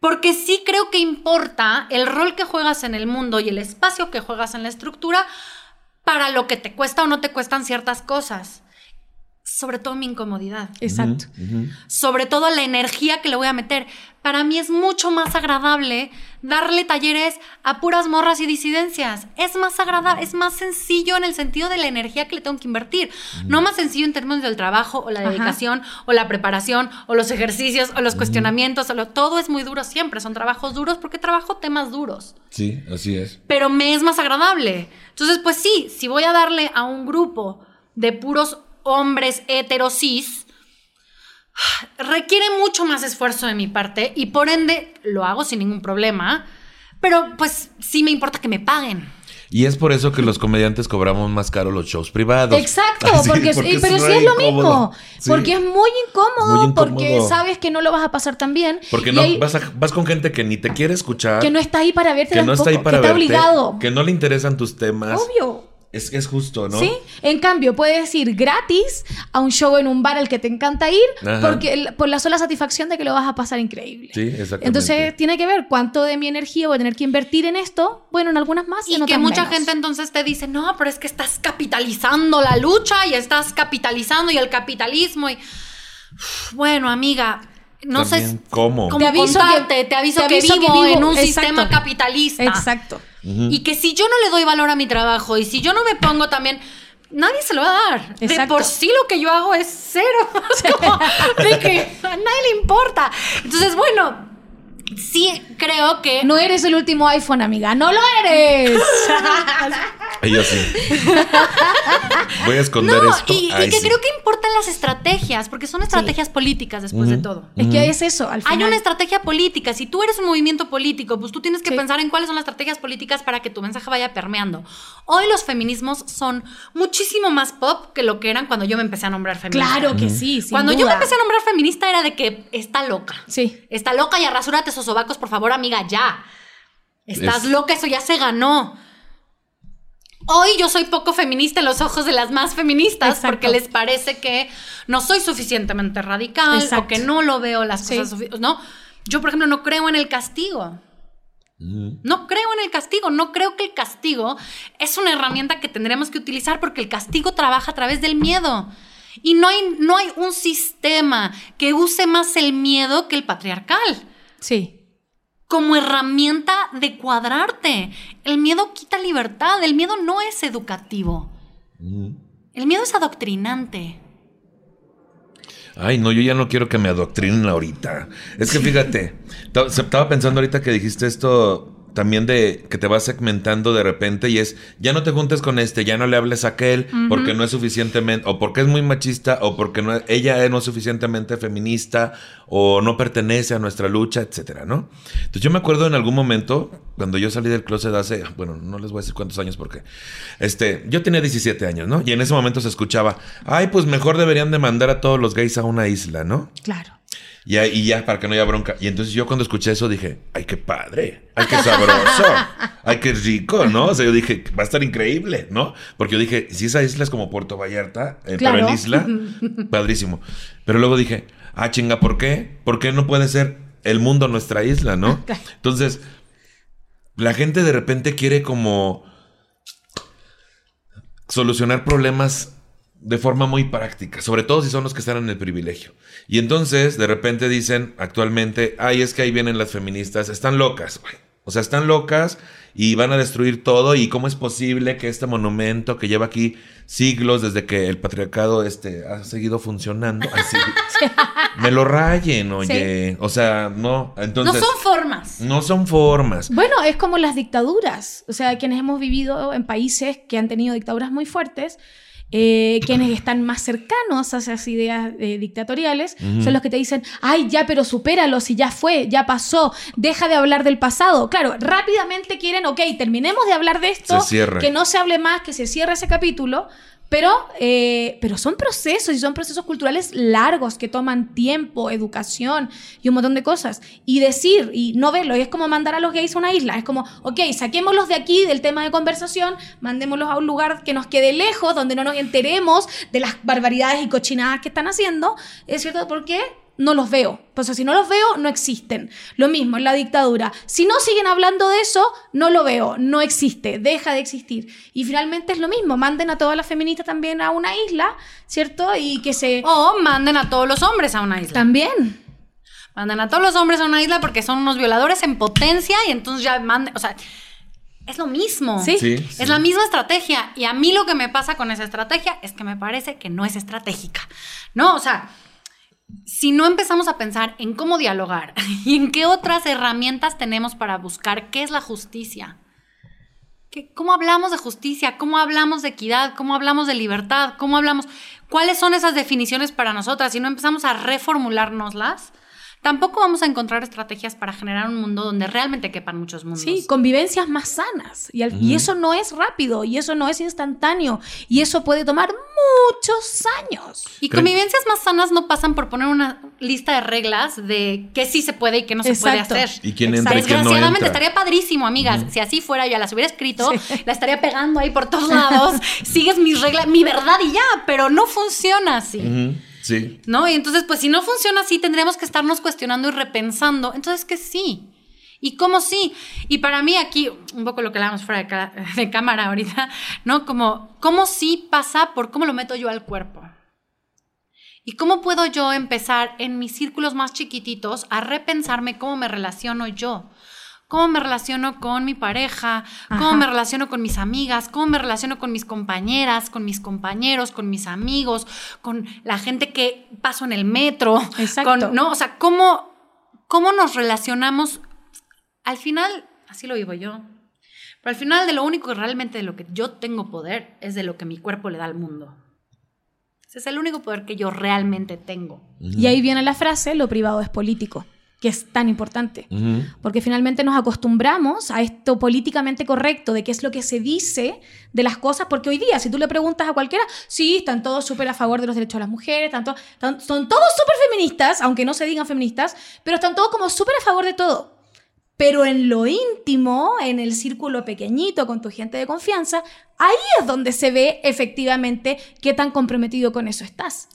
Porque sí creo que importa el rol que juegas en el mundo y el espacio que juegas en la estructura para lo que te cuesta o no te cuestan ciertas cosas. sobre todo mi incomodidad. Exacto. Sobre todo la energía que le voy a meter. Para mí es mucho más agradable darle talleres a puras morras y disidencias. Es más agradable, es más sencillo en el sentido de la energía que le tengo que invertir. No más sencillo en términos del trabajo o la Ajá. dedicación o la preparación o los ejercicios o los cuestionamientos. o lo- todo es muy duro siempre. Son trabajos duros porque trabajo temas duros Sí, así es. pero me es más agradable. Entonces, pues sí, si voy a darle a un grupo de puros hombres heterosis, requiere mucho más esfuerzo de mi parte y por ende lo hago sin ningún problema, pero pues sí me importa que me paguen. Y es por eso que los comediantes cobramos más caro los shows privados. Exacto, Así, porque, porque pero sí es lo incómodo. mismo. Sí. Porque es muy incómodo, Muy incómodo. porque sabes que no lo vas a pasar tan bien. Porque no hay- vas, a- vas con gente que ni te quiere escuchar, que no está ahí para verte que no está ahí para que está verte, obligado. que no le interesan tus temas. Obvio. Es, es justo, ¿no? ¿Sí? En cambio, puedes ir gratis a un show en un bar al que te encanta ir Ajá. porque por la sola satisfacción de que lo vas a pasar increíble. Sí, exactamente. Entonces, tiene que ver cuánto de mi energía voy a tener que invertir en esto. Bueno, en algunas más y, Y en que otras mucha menos. gente entonces te dice, no, pero es que estás capitalizando la lucha y estás capitalizando y el capitalismo y... Uf, Bueno, amiga, no También, sé ¿Cómo? cómo Te aviso que- te aviso, te que, vivo que vivo- en un exacto. sistema capitalista. Exacto. Y que si yo no le doy valor a mi trabajo y si yo no me pongo también, nadie se lo va a dar. De por sí lo que yo hago es cero. Es como de que a nadie le importa. Entonces, bueno, sí creo que No eres el último iPhone, amiga. ¡No lo eres! Yo sí. Voy a esconder No, esto. y, y que sí. creo que importan las estrategias, porque son estrategias políticas después de todo. es que es eso, al final. Hay una estrategia política. Si tú eres un movimiento político, pues tú tienes que Sí. pensar en cuáles son las estrategias políticas para que tu mensaje vaya permeando. Hoy los feminismos son muchísimo más pop que lo que eran cuando yo me empecé a nombrar feminista. Claro que sí, sin Cuando yo me empecé a nombrar feminista era de que está loca. Sí. Está loca y arrasúrate esos sobacos, por favor, amiga, ya. Estás Es- loca, eso ya se ganó. Hoy yo soy poco feminista en los ojos de las más feministas Exacto. porque les parece que no soy suficientemente radical Exacto. o que no lo veo las Sí. cosas no yo por ejemplo no creo en el castigo no creo en el castigo no creo que el castigo es una herramienta que tendremos que utilizar porque el castigo trabaja a través del miedo y no hay no hay un sistema que use más el miedo que el patriarcal Sí. Como herramienta de cuadrarte. El miedo quita libertad, el miedo no es educativo. El miedo es adoctrinante. Ay, no, yo ya no quiero que me adoctrinen ahorita. Es que fíjate, estaba pensando ahorita que dijiste esto también de que te vas segmentando de repente y es, ya no te juntes con este, ya no le hables a aquel porque no es suficientemente, o porque es muy machista, o porque no, ella no es suficientemente feminista, o no pertenece a nuestra lucha, etcétera, ¿no? Entonces yo me acuerdo en algún momento, cuando yo salí del closet hace, bueno, no les voy a decir cuántos años porque, este, yo tenía 17 años, ¿no? Y en ese momento se escuchaba, ay, pues mejor deberían de mandar a todos los gays a una isla, ¿no? Claro. Y, ya- y ya, para que no haya bronca. Y entonces yo cuando escuché eso dije, ay, qué padre, ay, qué sabroso, ay, qué rico, ¿no? O sea, yo dije, va a estar increíble, ¿no? Porque yo dije, si esa isla es como Puerto Vallarta, eh, Claro. pero en isla, padrísimo. Pero luego dije, ah, chinga, ¿por qué? ¿Por qué no puede ser el mundo nuestra isla, no? Entonces, la gente de repente quiere como solucionar problemas de forma muy práctica, sobre todo si son los que están en el privilegio. Y entonces, de repente dicen actualmente, ay, es que ahí vienen las feministas, están locas, güey. O sea, están locas y van a destruir todo. ¿Y cómo es posible que este monumento que lleva aquí siglos desde que el patriarcado este, ha seguido funcionando, así, me lo rayen, oye? O sea, no. Entonces, no son formas. no son formas. Bueno, es como las dictaduras. O sea, quienes hemos vivido en países que han tenido dictaduras muy fuertes, eh, quienes están más cercanos a esas ideas eh, dictatoriales, son los que te dicen, ay, ya, pero supéralo, si ya fue, ya pasó, deja de hablar del pasado. Claro, rápidamente quieren, ok, terminemos de hablar de esto, que no se hable más, que se cierre ese capítulo. Pero, eh, pero son procesos y son procesos culturales largos que toman tiempo, educación y un montón de cosas. Y decir y no verlo, es como mandar a los gays a una isla. Es como, ok, saquémoslos de aquí del tema de conversación, mandémoslos a un lugar que nos quede lejos, donde no nos enteremos de las barbaridades y cochinadas que están haciendo. ¿Es cierto? ¿Por qué? No los veo. Pues si no los veo, no existen. Lo mismo en la dictadura. Si no siguen hablando de eso, no lo veo, no existe, deja de existir. Y finalmente es lo mismo, manden a todas las feministas también a una isla, ¿cierto? Y que se... O manden a todos los hombres a una isla. También. Manden a todos los hombres a una isla porque son unos violadores en potencia y entonces ya manden, o sea, es lo mismo. Sí. Sí, Es sí. la misma estrategia. Y a mí lo que me pasa con esa estrategia es que me parece que no es estratégica. No, o sea, si no empezamos a pensar en cómo dialogar y en qué otras herramientas tenemos para buscar qué es la justicia. ¿Qué- ¿Cómo hablamos de justicia? ¿Cómo hablamos de equidad? ¿Cómo hablamos de libertad? ¿Cómo hablamos? ¿Cuáles son esas definiciones para nosotras? Si no empezamos a reformulárnoslas, tampoco vamos a encontrar estrategias para generar un mundo donde realmente quepan muchos mundos. Sí, convivencias más sanas. Y, al- y eso no es rápido, y eso no es instantáneo, y eso puede tomar muchos años. Y Pero- convivencias más sanas no pasan por poner una lista de reglas de qué sí se puede y qué no se Exacto. puede hacer. Y quién Exacto. entra y quién no entra. estaría padrísimo, amigas. Si así fuera, ya las hubiera escrito, la estaría pegando ahí por todos lados. Sigues mis reglas, mi verdad y ya, pero no funciona así. Sí. ¿No? Y entonces, pues si no funciona así, tendríamos que estarnos cuestionando y repensando. Entonces, que sí. ¿Y cómo sí? Y para mí aquí, un poco lo que hablábamos fuera de cámara ahorita, ¿no? Como, ¿cómo sí pasa por cómo lo meto yo al cuerpo? ¿Y cómo puedo yo empezar en mis círculos más chiquititos a repensarme cómo me relaciono yo? ¿Cómo me relaciono con mi pareja? ¿Cómo Ajá. me relaciono con mis amigas? ¿Cómo me relaciono con mis compañeras, con mis compañeros, con mis amigos, con la gente que paso en el metro? Exacto. Con, ¿no? O sea, ¿cómo, ¿cómo nos relacionamos? Al final, así lo vivo yo. Pero al final de lo único que realmente de lo que yo tengo poder es de lo que mi cuerpo le da al mundo. Ese es el único poder que yo realmente tengo. Y ahí viene la frase, lo privado es político, que es tan importante. Porque finalmente nos acostumbramos a esto políticamente correcto, de qué es lo que se dice de las cosas, porque hoy día, si tú le preguntas a cualquiera, sí, están todos súper a favor de los derechos de las mujeres, están to- están- son todos súper feministas, aunque no se digan feministas, pero están todos como súper a favor de todo. Pero en lo íntimo, en el círculo pequeñito, con tu gente de confianza, ahí es donde se ve efectivamente qué tan comprometido con eso estás.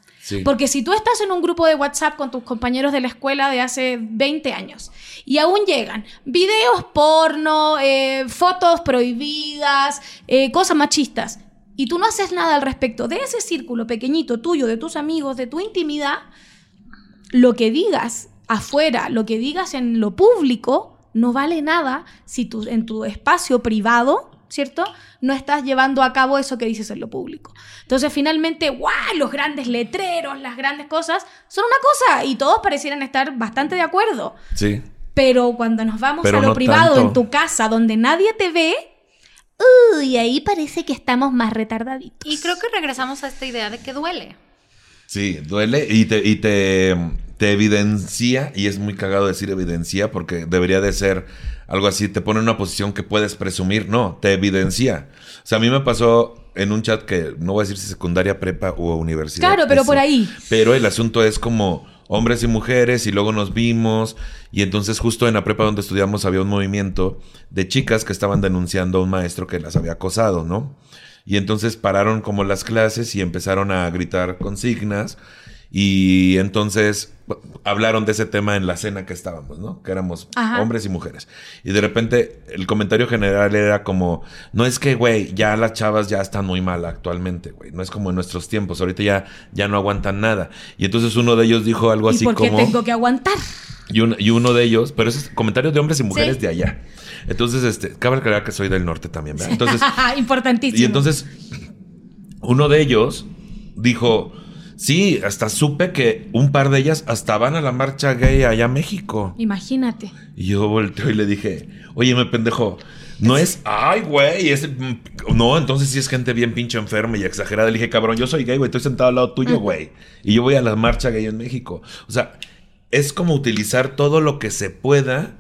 Porque si tú estás en un grupo de WhatsApp con tus compañeros de la escuela de hace 20 años y aún llegan videos porno, eh, fotos prohibidas, eh, cosas machistas, y tú no haces nada al respecto de ese círculo pequeñito tuyo, de tus amigos, de tu intimidad, lo que digas afuera, lo que digas en lo público, no vale nada si tú en tu espacio privado, ¿cierto? No estás llevando a cabo eso que dices en lo público. Entonces, finalmente, ¡guau! Los grandes letreros, las grandes cosas, son una cosa y todos parecieran estar bastante de acuerdo. Sí. Pero cuando nos vamos Pero a lo no privado, tanto. en tu casa, donde nadie te ve, uy, ahí parece que estamos más retardaditos. Y creo que regresamos a esta idea de que duele. Sí, duele y te, y te, te evidencia, y es muy cagado decir evidencia porque debería de ser algo así, te pone en una posición que puedes presumir, no, te evidencia. O sea, a mí me pasó en un chat que no voy a decir si secundaria, prepa o universidad. Claro, pero ese. por ahí. Pero el asunto es como hombres y mujeres y luego nos vimos y entonces justo en la prepa donde estudiamos había un movimiento de chicas que estaban denunciando a un maestro que las había acosado, ¿no? Y entonces pararon como las clases y empezaron a gritar consignas y entonces hablaron de ese tema en la cena que estábamos, ¿no? Que éramos Ajá. hombres y mujeres. Y de repente el comentario general era como, no es que, güey, ya las chavas ya están muy mal actualmente, güey. No es como en nuestros tiempos. Ahorita ya, ya no aguantan nada. Y entonces uno de ellos dijo algo ¿Y así por qué como... tengo que aguantar? Y, un- y uno de ellos, pero ese es comentario de hombres y mujeres Sí. de allá. Entonces, este, cabe aclarar que soy del norte también, ¿verdad? Entonces, Importantísimo. y entonces, uno de ellos dijo, sí, hasta supe que un par de ellas hasta van a la marcha gay allá a México. Imagínate. Y yo volteo y le dije, oye, me pendejo, no es, ay, güey, es, no, entonces sí es gente bien pinche enferma y exagerada. Le dije, cabrón, yo soy gay, güey, estoy sentado al lado tuyo, güey. Y yo voy a la marcha gay en México. O sea, es como utilizar todo lo que se pueda.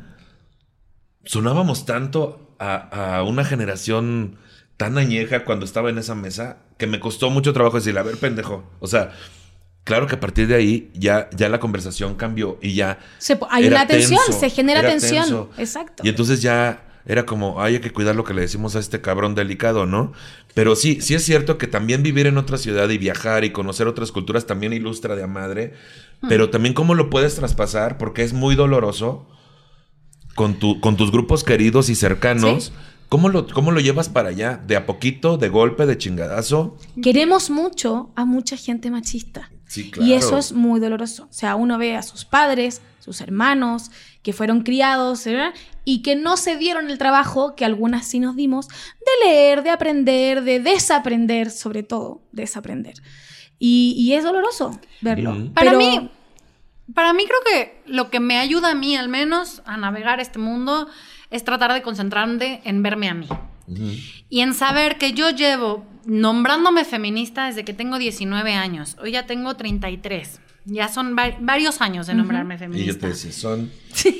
Sonábamos tanto a, a una generación tan añeja cuando estaba en esa mesa que me costó mucho trabajo decirle, a ver, pendejo. O sea, claro que a partir de ahí ya, ya la conversación cambió y ya Se hay una tensión, tenso, se genera era tensión. tenso. Exacto. Y entonces ya era como, ay, hay que cuidar lo que le decimos a este cabrón delicado, ¿no? Pero sí, sí es cierto que también vivir en otra ciudad y viajar y conocer otras culturas también ilustra de a madre. pero también cómo lo puedes traspasar, porque es muy doloroso con, tu, con tus grupos queridos y cercanos. Sí. ¿Cómo lo, ¿Cómo lo llevas para allá? ¿De a poquito, de golpe, de chingadazo? Queremos mucho a mucha gente machista. Sí, claro. Y eso es muy doloroso. O sea, uno ve a sus padres, sus hermanos, que fueron criados ¿verdad? y que no se dieron el trabajo que algunas sí nos dimos de leer, de aprender, de desaprender, sobre todo, desaprender. Y, y es doloroso verlo. Para Pero- mí, para mí creo que lo que me ayuda a mí al menos a navegar este mundo es tratar de concentrarme en verme a mí. Y en saber que yo llevo nombrándome feminista desde que tengo 19 años. Hoy ya tengo 33. Ya son va- varios años de nombrarme Y yo feminista. te decía, son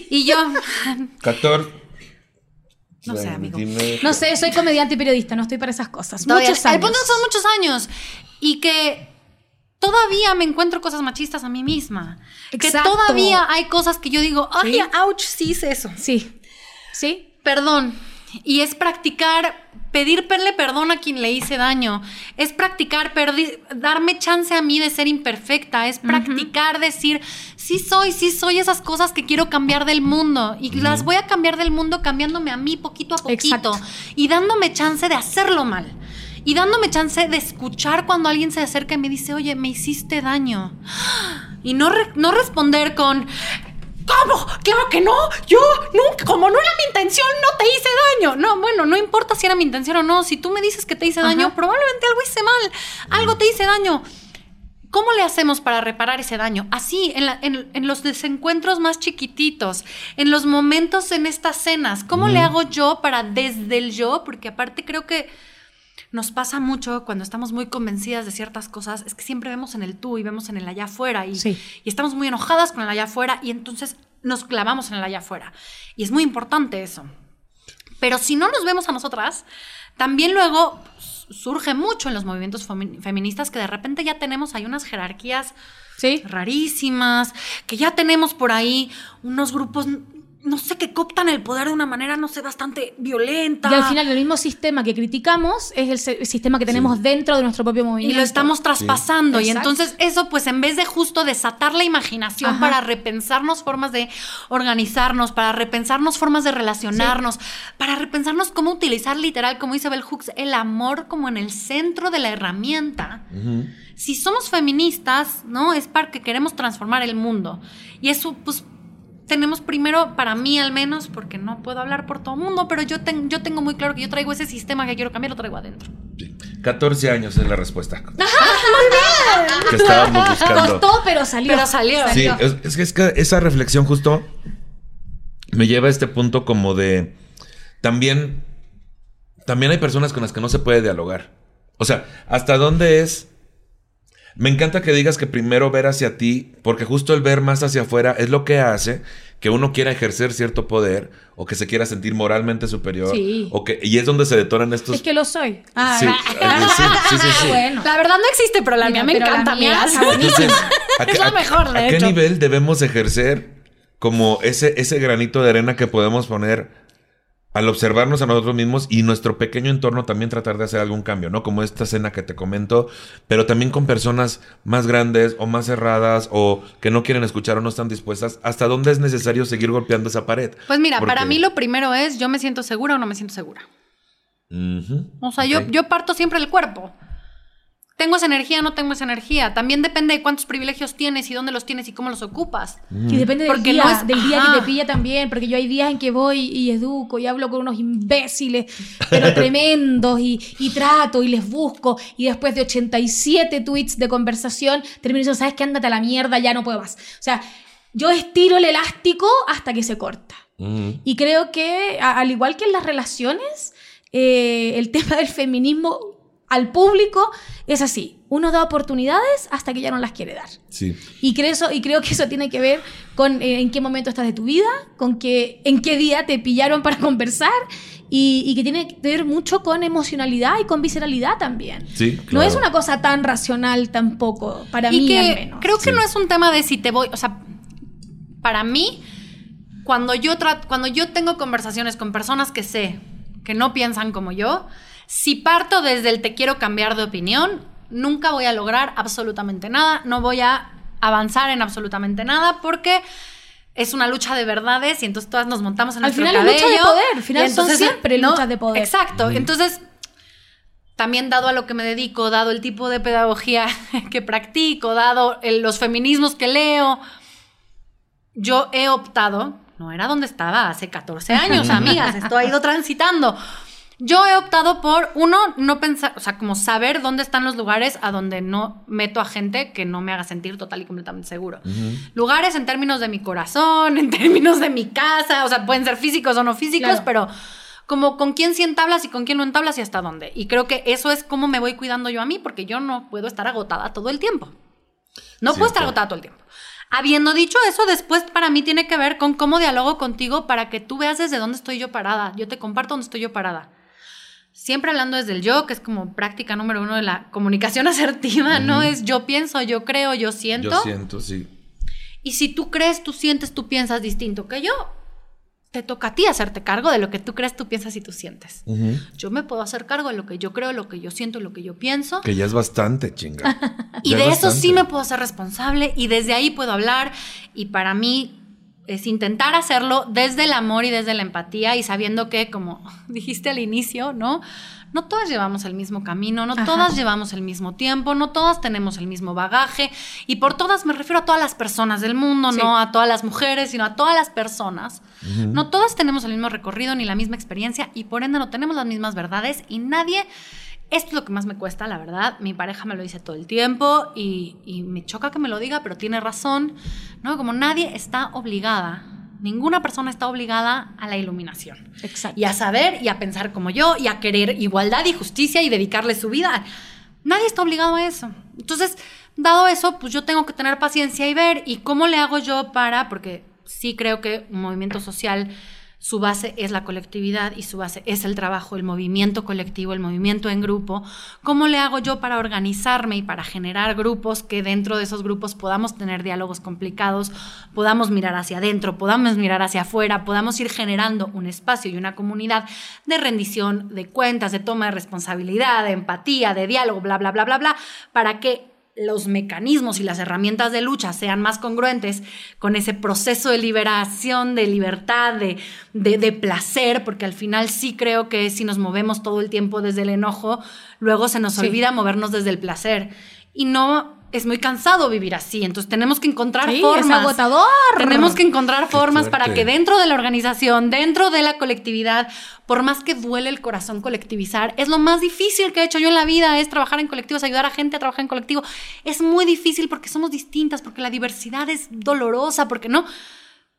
Y yo, 14. No sé, amigo. No sé, soy comediante y periodista, no estoy para esas cosas. todavía- Muchos El años. punto es que son muchos años. Y que todavía me encuentro cosas machistas a mí misma. Exacto. Que todavía hay cosas que yo digo, ay, Sí. ouch, sí hice eso. Sí. ¿Sí? Perdón. Y es practicar, pedirle perdón a quien le hice daño. Es practicar, darme chance a mí de ser imperfecta. Es practicar decir, sí soy, sí soy esas cosas que quiero cambiar del mundo. Y las voy a cambiar del mundo cambiándome a mí poquito a poquito. Exacto. Y dándome chance de hacerlo mal. Y dándome chance de escuchar cuando alguien se acerca y me dice, oye, me hiciste daño. Y no, re- no responder con, ¿Cómo? Claro que no. Yo nunca, como no era mi intención, no te hice daño. No, bueno, no importa si era mi intención o no. Si tú me dices que te hice daño, Ajá. probablemente algo hice mal. Algo te hice daño. ¿Cómo le hacemos para reparar ese daño? Así, en, la- en- en los desencuentros más chiquititos, en los momentos en estas cenas. ¿Cómo le hago yo para desde el yo? Porque aparte creo que nos pasa mucho cuando estamos muy convencidas de ciertas cosas, es que siempre vemos en el tú y vemos en el allá afuera y, Sí. y estamos muy enojadas con el allá afuera y entonces nos clavamos en el allá afuera. Y es muy importante eso. Pero si no nos vemos a nosotras, también luego surge mucho en los movimientos femi- feministas que de repente ya tenemos ahí unas jerarquías Sí. rarísimas, que ya tenemos por ahí unos grupos, no sé, que cooptan el poder de una manera, no sé, bastante violenta. Y al final el mismo sistema que criticamos es el, el sistema que tenemos dentro de nuestro propio Y movimiento. lo estamos traspasando. Y Exacto. entonces eso, pues en vez de justo desatar la imaginación Ajá. para repensarnos formas de organizarnos, para repensarnos formas de relacionarnos, para repensarnos cómo utilizar literal, como dice Bell Hooks, el amor como en el centro de la herramienta. Ujú. Si somos feministas, ¿no? Es porque queremos transformar el mundo. Y eso, pues, tenemos primero, para mí al menos, porque no puedo hablar por todo el mundo, pero yo, ten- yo tengo muy claro que yo traigo ese sistema que quiero cambiar, lo traigo adentro. Sí. 14 años es la respuesta. que estábamos buscando. Costó, pero salió. Pero salió. Sí, es, es que, es que esa reflexión justo me lleva a este punto como de también también hay personas con las que no se puede dialogar. O sea, ¿hasta dónde es? Me encanta que digas que primero ver hacia ti, porque justo el ver más hacia afuera es lo que hace que uno quiera ejercer cierto poder o que se quiera sentir moralmente superior. Sí. O que, y es donde se detonan estos. Es que lo soy. Ah, Sí, ah, sí, sí, sí, sí. Bueno. La verdad no existe, pero la mía me encanta. mía. Entonces, ¿a qué, Es la a- mejor, de ¿a qué hecho. nivel debemos ejercer como ese, ese granito de arena que podemos poner al observarnos a nosotros mismos y nuestro pequeño entorno también tratar de hacer algún cambio, ¿no? Como esta escena que te comento, pero también con personas más grandes o más cerradas o que no quieren escuchar o no están dispuestas, ¿hasta dónde es necesario seguir golpeando esa pared? Pues mira, Porque- para mí lo primero es yo me siento segura o no me siento segura. O sea, yo, yo parto siempre del cuerpo. ¿Tengo esa energía o no tengo esa energía? También depende de cuántos privilegios tienes y dónde los tienes y cómo los ocupas. Y depende del Porque día, no es- del día ajá. que te pilla también, porque yo hay días en que voy y educo y hablo con unos imbéciles, pero tremendos, y, y trato y les busco, y después de 87 tweets de conversación, termino diciendo, ¿sabes qué? Ándate a la mierda, ya no puedo más. O sea, yo estiro el elástico hasta que se corta. Ujú. Y creo que, a- al igual que en las relaciones, eh, el tema del feminismo al público es así. Uno da oportunidades hasta que ya no las quiere dar. Sí. Y creo, eso, y creo que eso tiene que ver con eh, en qué momento estás de tu vida, con que, en qué día te pillaron para conversar y, y que tiene que ver mucho con emocionalidad y con visceralidad también. Sí, No claro. es una cosa tan racional tampoco, para y mí que al menos. creo que Sí. no es un tema de si te voy, o sea, para mí, cuando yo, cuando yo tengo conversaciones con personas que sé que no piensan como yo, si parto desde el te quiero cambiar de opinión, nunca voy a lograr absolutamente nada, no voy a avanzar en absolutamente nada porque es una lucha de verdades y entonces todas nos montamos en Al nuestro final es lucha de cabello. poder, al final Y son siempre luchas de poder. Exacto. Entonces, también dado a lo que me dedico, dado el tipo de pedagogía que practico, dado el- los feminismos que leo, yo he optado, no era donde estaba hace 14 años, amigas, esto ha ido transitando. Yo he optado por, uno, no pensar, o sea, como saber dónde están los lugares a donde no meto a gente que no me haga sentir total y completamente seguro. Lugares en términos de mi corazón, en términos de mi casa, o sea, pueden ser físicos o no físicos, Claro. pero como con quién sí entablas y con quién no entablas y hasta dónde. Y creo que eso es cómo me voy cuidando yo a mí, porque yo no puedo estar agotada todo el tiempo. No puedo estar agotada todo el tiempo. Habiendo dicho eso, después para mí tiene que ver con cómo dialogo contigo para que tú veas desde dónde estoy yo parada. Yo te comparto dónde estoy yo parada. Siempre hablando desde el yo, que es como práctica número uno de la comunicación asertiva, ¿no? Es yo pienso, yo creo, yo siento. Yo siento, sí. Y si tú crees, tú sientes, tú piensas distinto que yo, te toca a ti hacerte cargo de lo que tú crees, tú piensas y tú sientes. Yo me puedo hacer cargo de lo que yo creo, lo que yo siento, lo que yo pienso. Que ya es bastante, chinga. Y Ya de es eso sí me puedo hacer responsable y desde ahí puedo hablar y para mí es intentar hacerlo desde el amor y desde la empatía y sabiendo que, como dijiste al inicio, ¿no? No todas llevamos el mismo camino, no Ajá. todas llevamos el mismo tiempo, no todas tenemos el mismo bagaje y por todas me refiero a todas las personas del mundo, Sí. no a todas las mujeres, sino a todas las personas. No todas tenemos el mismo recorrido ni la misma experiencia y por ende no tenemos las mismas verdades y nadie esto es lo que más me cuesta, la verdad. Mi pareja me lo dice todo el tiempo y, y me choca que me lo diga, pero tiene razón. ¿no? Como nadie está obligada, ninguna persona está obligada a la iluminación. Exacto. Y a saber y a pensar como yo y a querer igualdad y justicia y dedicarle su vida. Nadie está obligado a eso. Entonces, dado eso, pues yo tengo que tener paciencia y ver y cómo le hago yo para, porque sí creo que un movimiento social, su base es la colectividad y su base es el trabajo, el movimiento colectivo, el movimiento en grupo. ¿Cómo le hago yo para organizarme y para generar grupos que dentro de esos grupos podamos tener diálogos complicados, podamos mirar hacia adentro, podamos mirar hacia afuera, podamos ir generando un espacio y una comunidad de rendición de cuentas, de toma de responsabilidad, de empatía, de diálogo, bla, bla, bla, bla, bla, para que los mecanismos y las herramientas de lucha sean más congruentes con ese proceso de liberación, de libertad, de, de, de placer, porque al final sí creo que si nos movemos todo el tiempo desde el enojo, luego se nos Sí. olvida movernos desde el placer. Y no es muy cansado vivir así, entonces tenemos que encontrar Sí, es formas. agotador. Tenemos que encontrar formas para que dentro de la organización, dentro de la colectividad, por más que duele el corazón colectivizar, es lo más difícil que he hecho yo en la vida, es trabajar en colectivos, ayudar a gente a trabajar en colectivo. Es muy difícil porque somos distintas, porque la diversidad es dolorosa, porque no.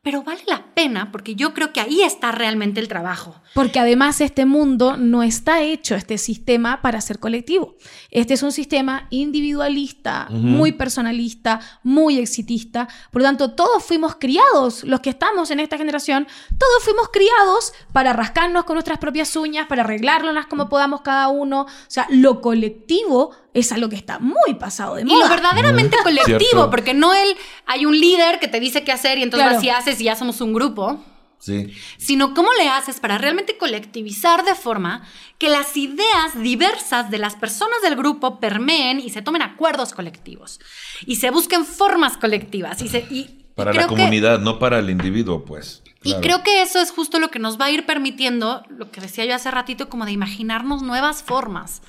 Pero vale la pena porque yo creo que ahí está realmente el trabajo. Porque además este mundo no está hecho, este sistema, para ser colectivo. Este es un sistema individualista, muy personalista, muy exitista. Por lo tanto, todos fuimos criados, los que estamos en esta generación, todos fuimos criados para rascarnos con nuestras propias uñas, para arreglárnoslas como podamos cada uno. O sea, lo colectivo es algo que está muy pasado de Y moda. lo verdaderamente Mm, colectivo, cierto. porque no el hay un líder que te dice qué hacer y entonces Claro. vas y haces y ya somos un grupo. Sí. sino cómo le haces para realmente colectivizar de forma que las ideas diversas de las personas del grupo permeen y se tomen acuerdos colectivos y se busquen formas colectivas y se y- y Para la que- comunidad, no para el individuo, pues. y creo que eso es justo lo que nos va a ir permitiendo, lo que decía yo hace ratito, como de imaginarnos nuevas formas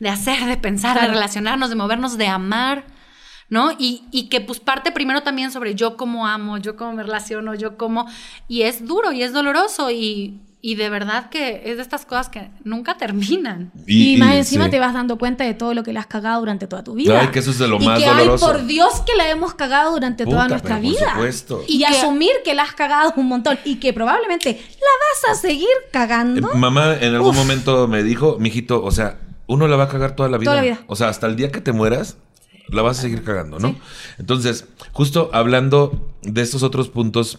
de hacer, de pensar, de relacionarnos, de movernos, de amar, ¿no? Y, y que pues parte primero también sobre yo cómo amo, yo cómo me relaciono, yo cómo... Y es duro y es doloroso y, y de verdad que es de estas cosas que nunca terminan. Y, más encima sí. te vas dando cuenta de todo lo que le has cagado durante toda tu vida. Ay, que eso es de lo y más que, doloroso. Ay, por Dios que la hemos cagado durante toda nuestra pero por vida. supuesto. Y, Y que- asumir que la has cagado un montón y que probablemente la vas a seguir cagando. Eh, Mamá en algún Uf. momento me dijo, mijito, o sea, uno la va a cagar toda la vida. Toda la vida. O sea, hasta el día que te mueras, la vas a seguir cagando, ¿no? Entonces, justo hablando de estos otros puntos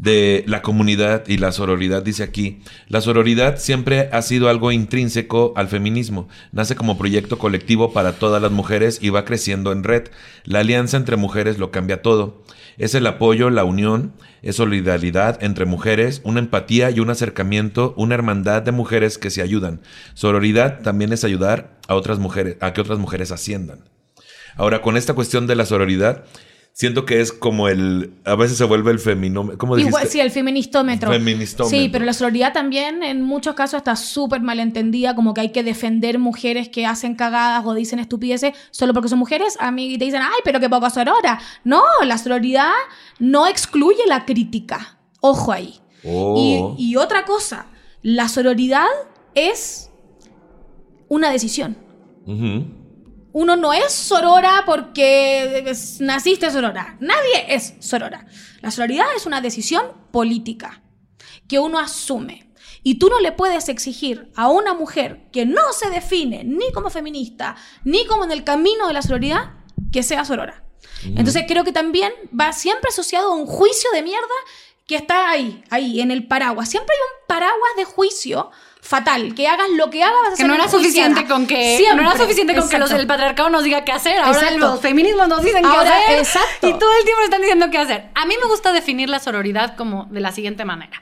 de la comunidad y la sororidad, dice aquí, la sororidad siempre ha sido algo intrínseco al feminismo. Nace como proyecto colectivo para todas las mujeres y va creciendo en red. La alianza entre mujeres lo cambia todo. Es el apoyo, la unión, es solidaridad entre mujeres, una empatía y un acercamiento, una hermandad de mujeres que se ayudan. Sororidad también es ayudar a otras mujeres, a que otras mujeres asciendan. Ahora, con esta cuestión de la sororidad, siento que es como el. A veces se vuelve el feminómetro. ¿Cómo dijiste? Igual, sí, el feministómetro. Feministómetro. Sí, pero la sororidad también en muchos casos está súper malentendida, como que hay que defender mujeres que hacen cagadas o dicen estupideces solo porque son mujeres. A mí te dicen, ay, pero qué poco sorora. No, la sororidad no excluye la crítica. Ojo ahí. Oh. Y, y otra cosa, la sororidad es una decisión. Ujú. Uno no es sorora porque es- naciste sorora. Nadie es sorora. La sororidad es una decisión política que uno asume. Y tú no le puedes exigir a una mujer que no se define ni como feminista, ni como en el camino de la sororidad, que sea sorora. Entonces creo que también va siempre asociado a un juicio de mierda que está ahí, ahí, en el paraguas. Siempre hay un paraguas de juicio fatal. Que hagas lo que hagas, vas a Que no era suficiente con que Siempre. no era suficiente con que los del patriarcado nos diga qué hacer. Ahora Exacto. los feminismos nos dicen qué Ahora, hacer. exacto. Y todo el tiempo nos están diciendo qué hacer. A mí me gusta definir la sororidad como de la siguiente manera.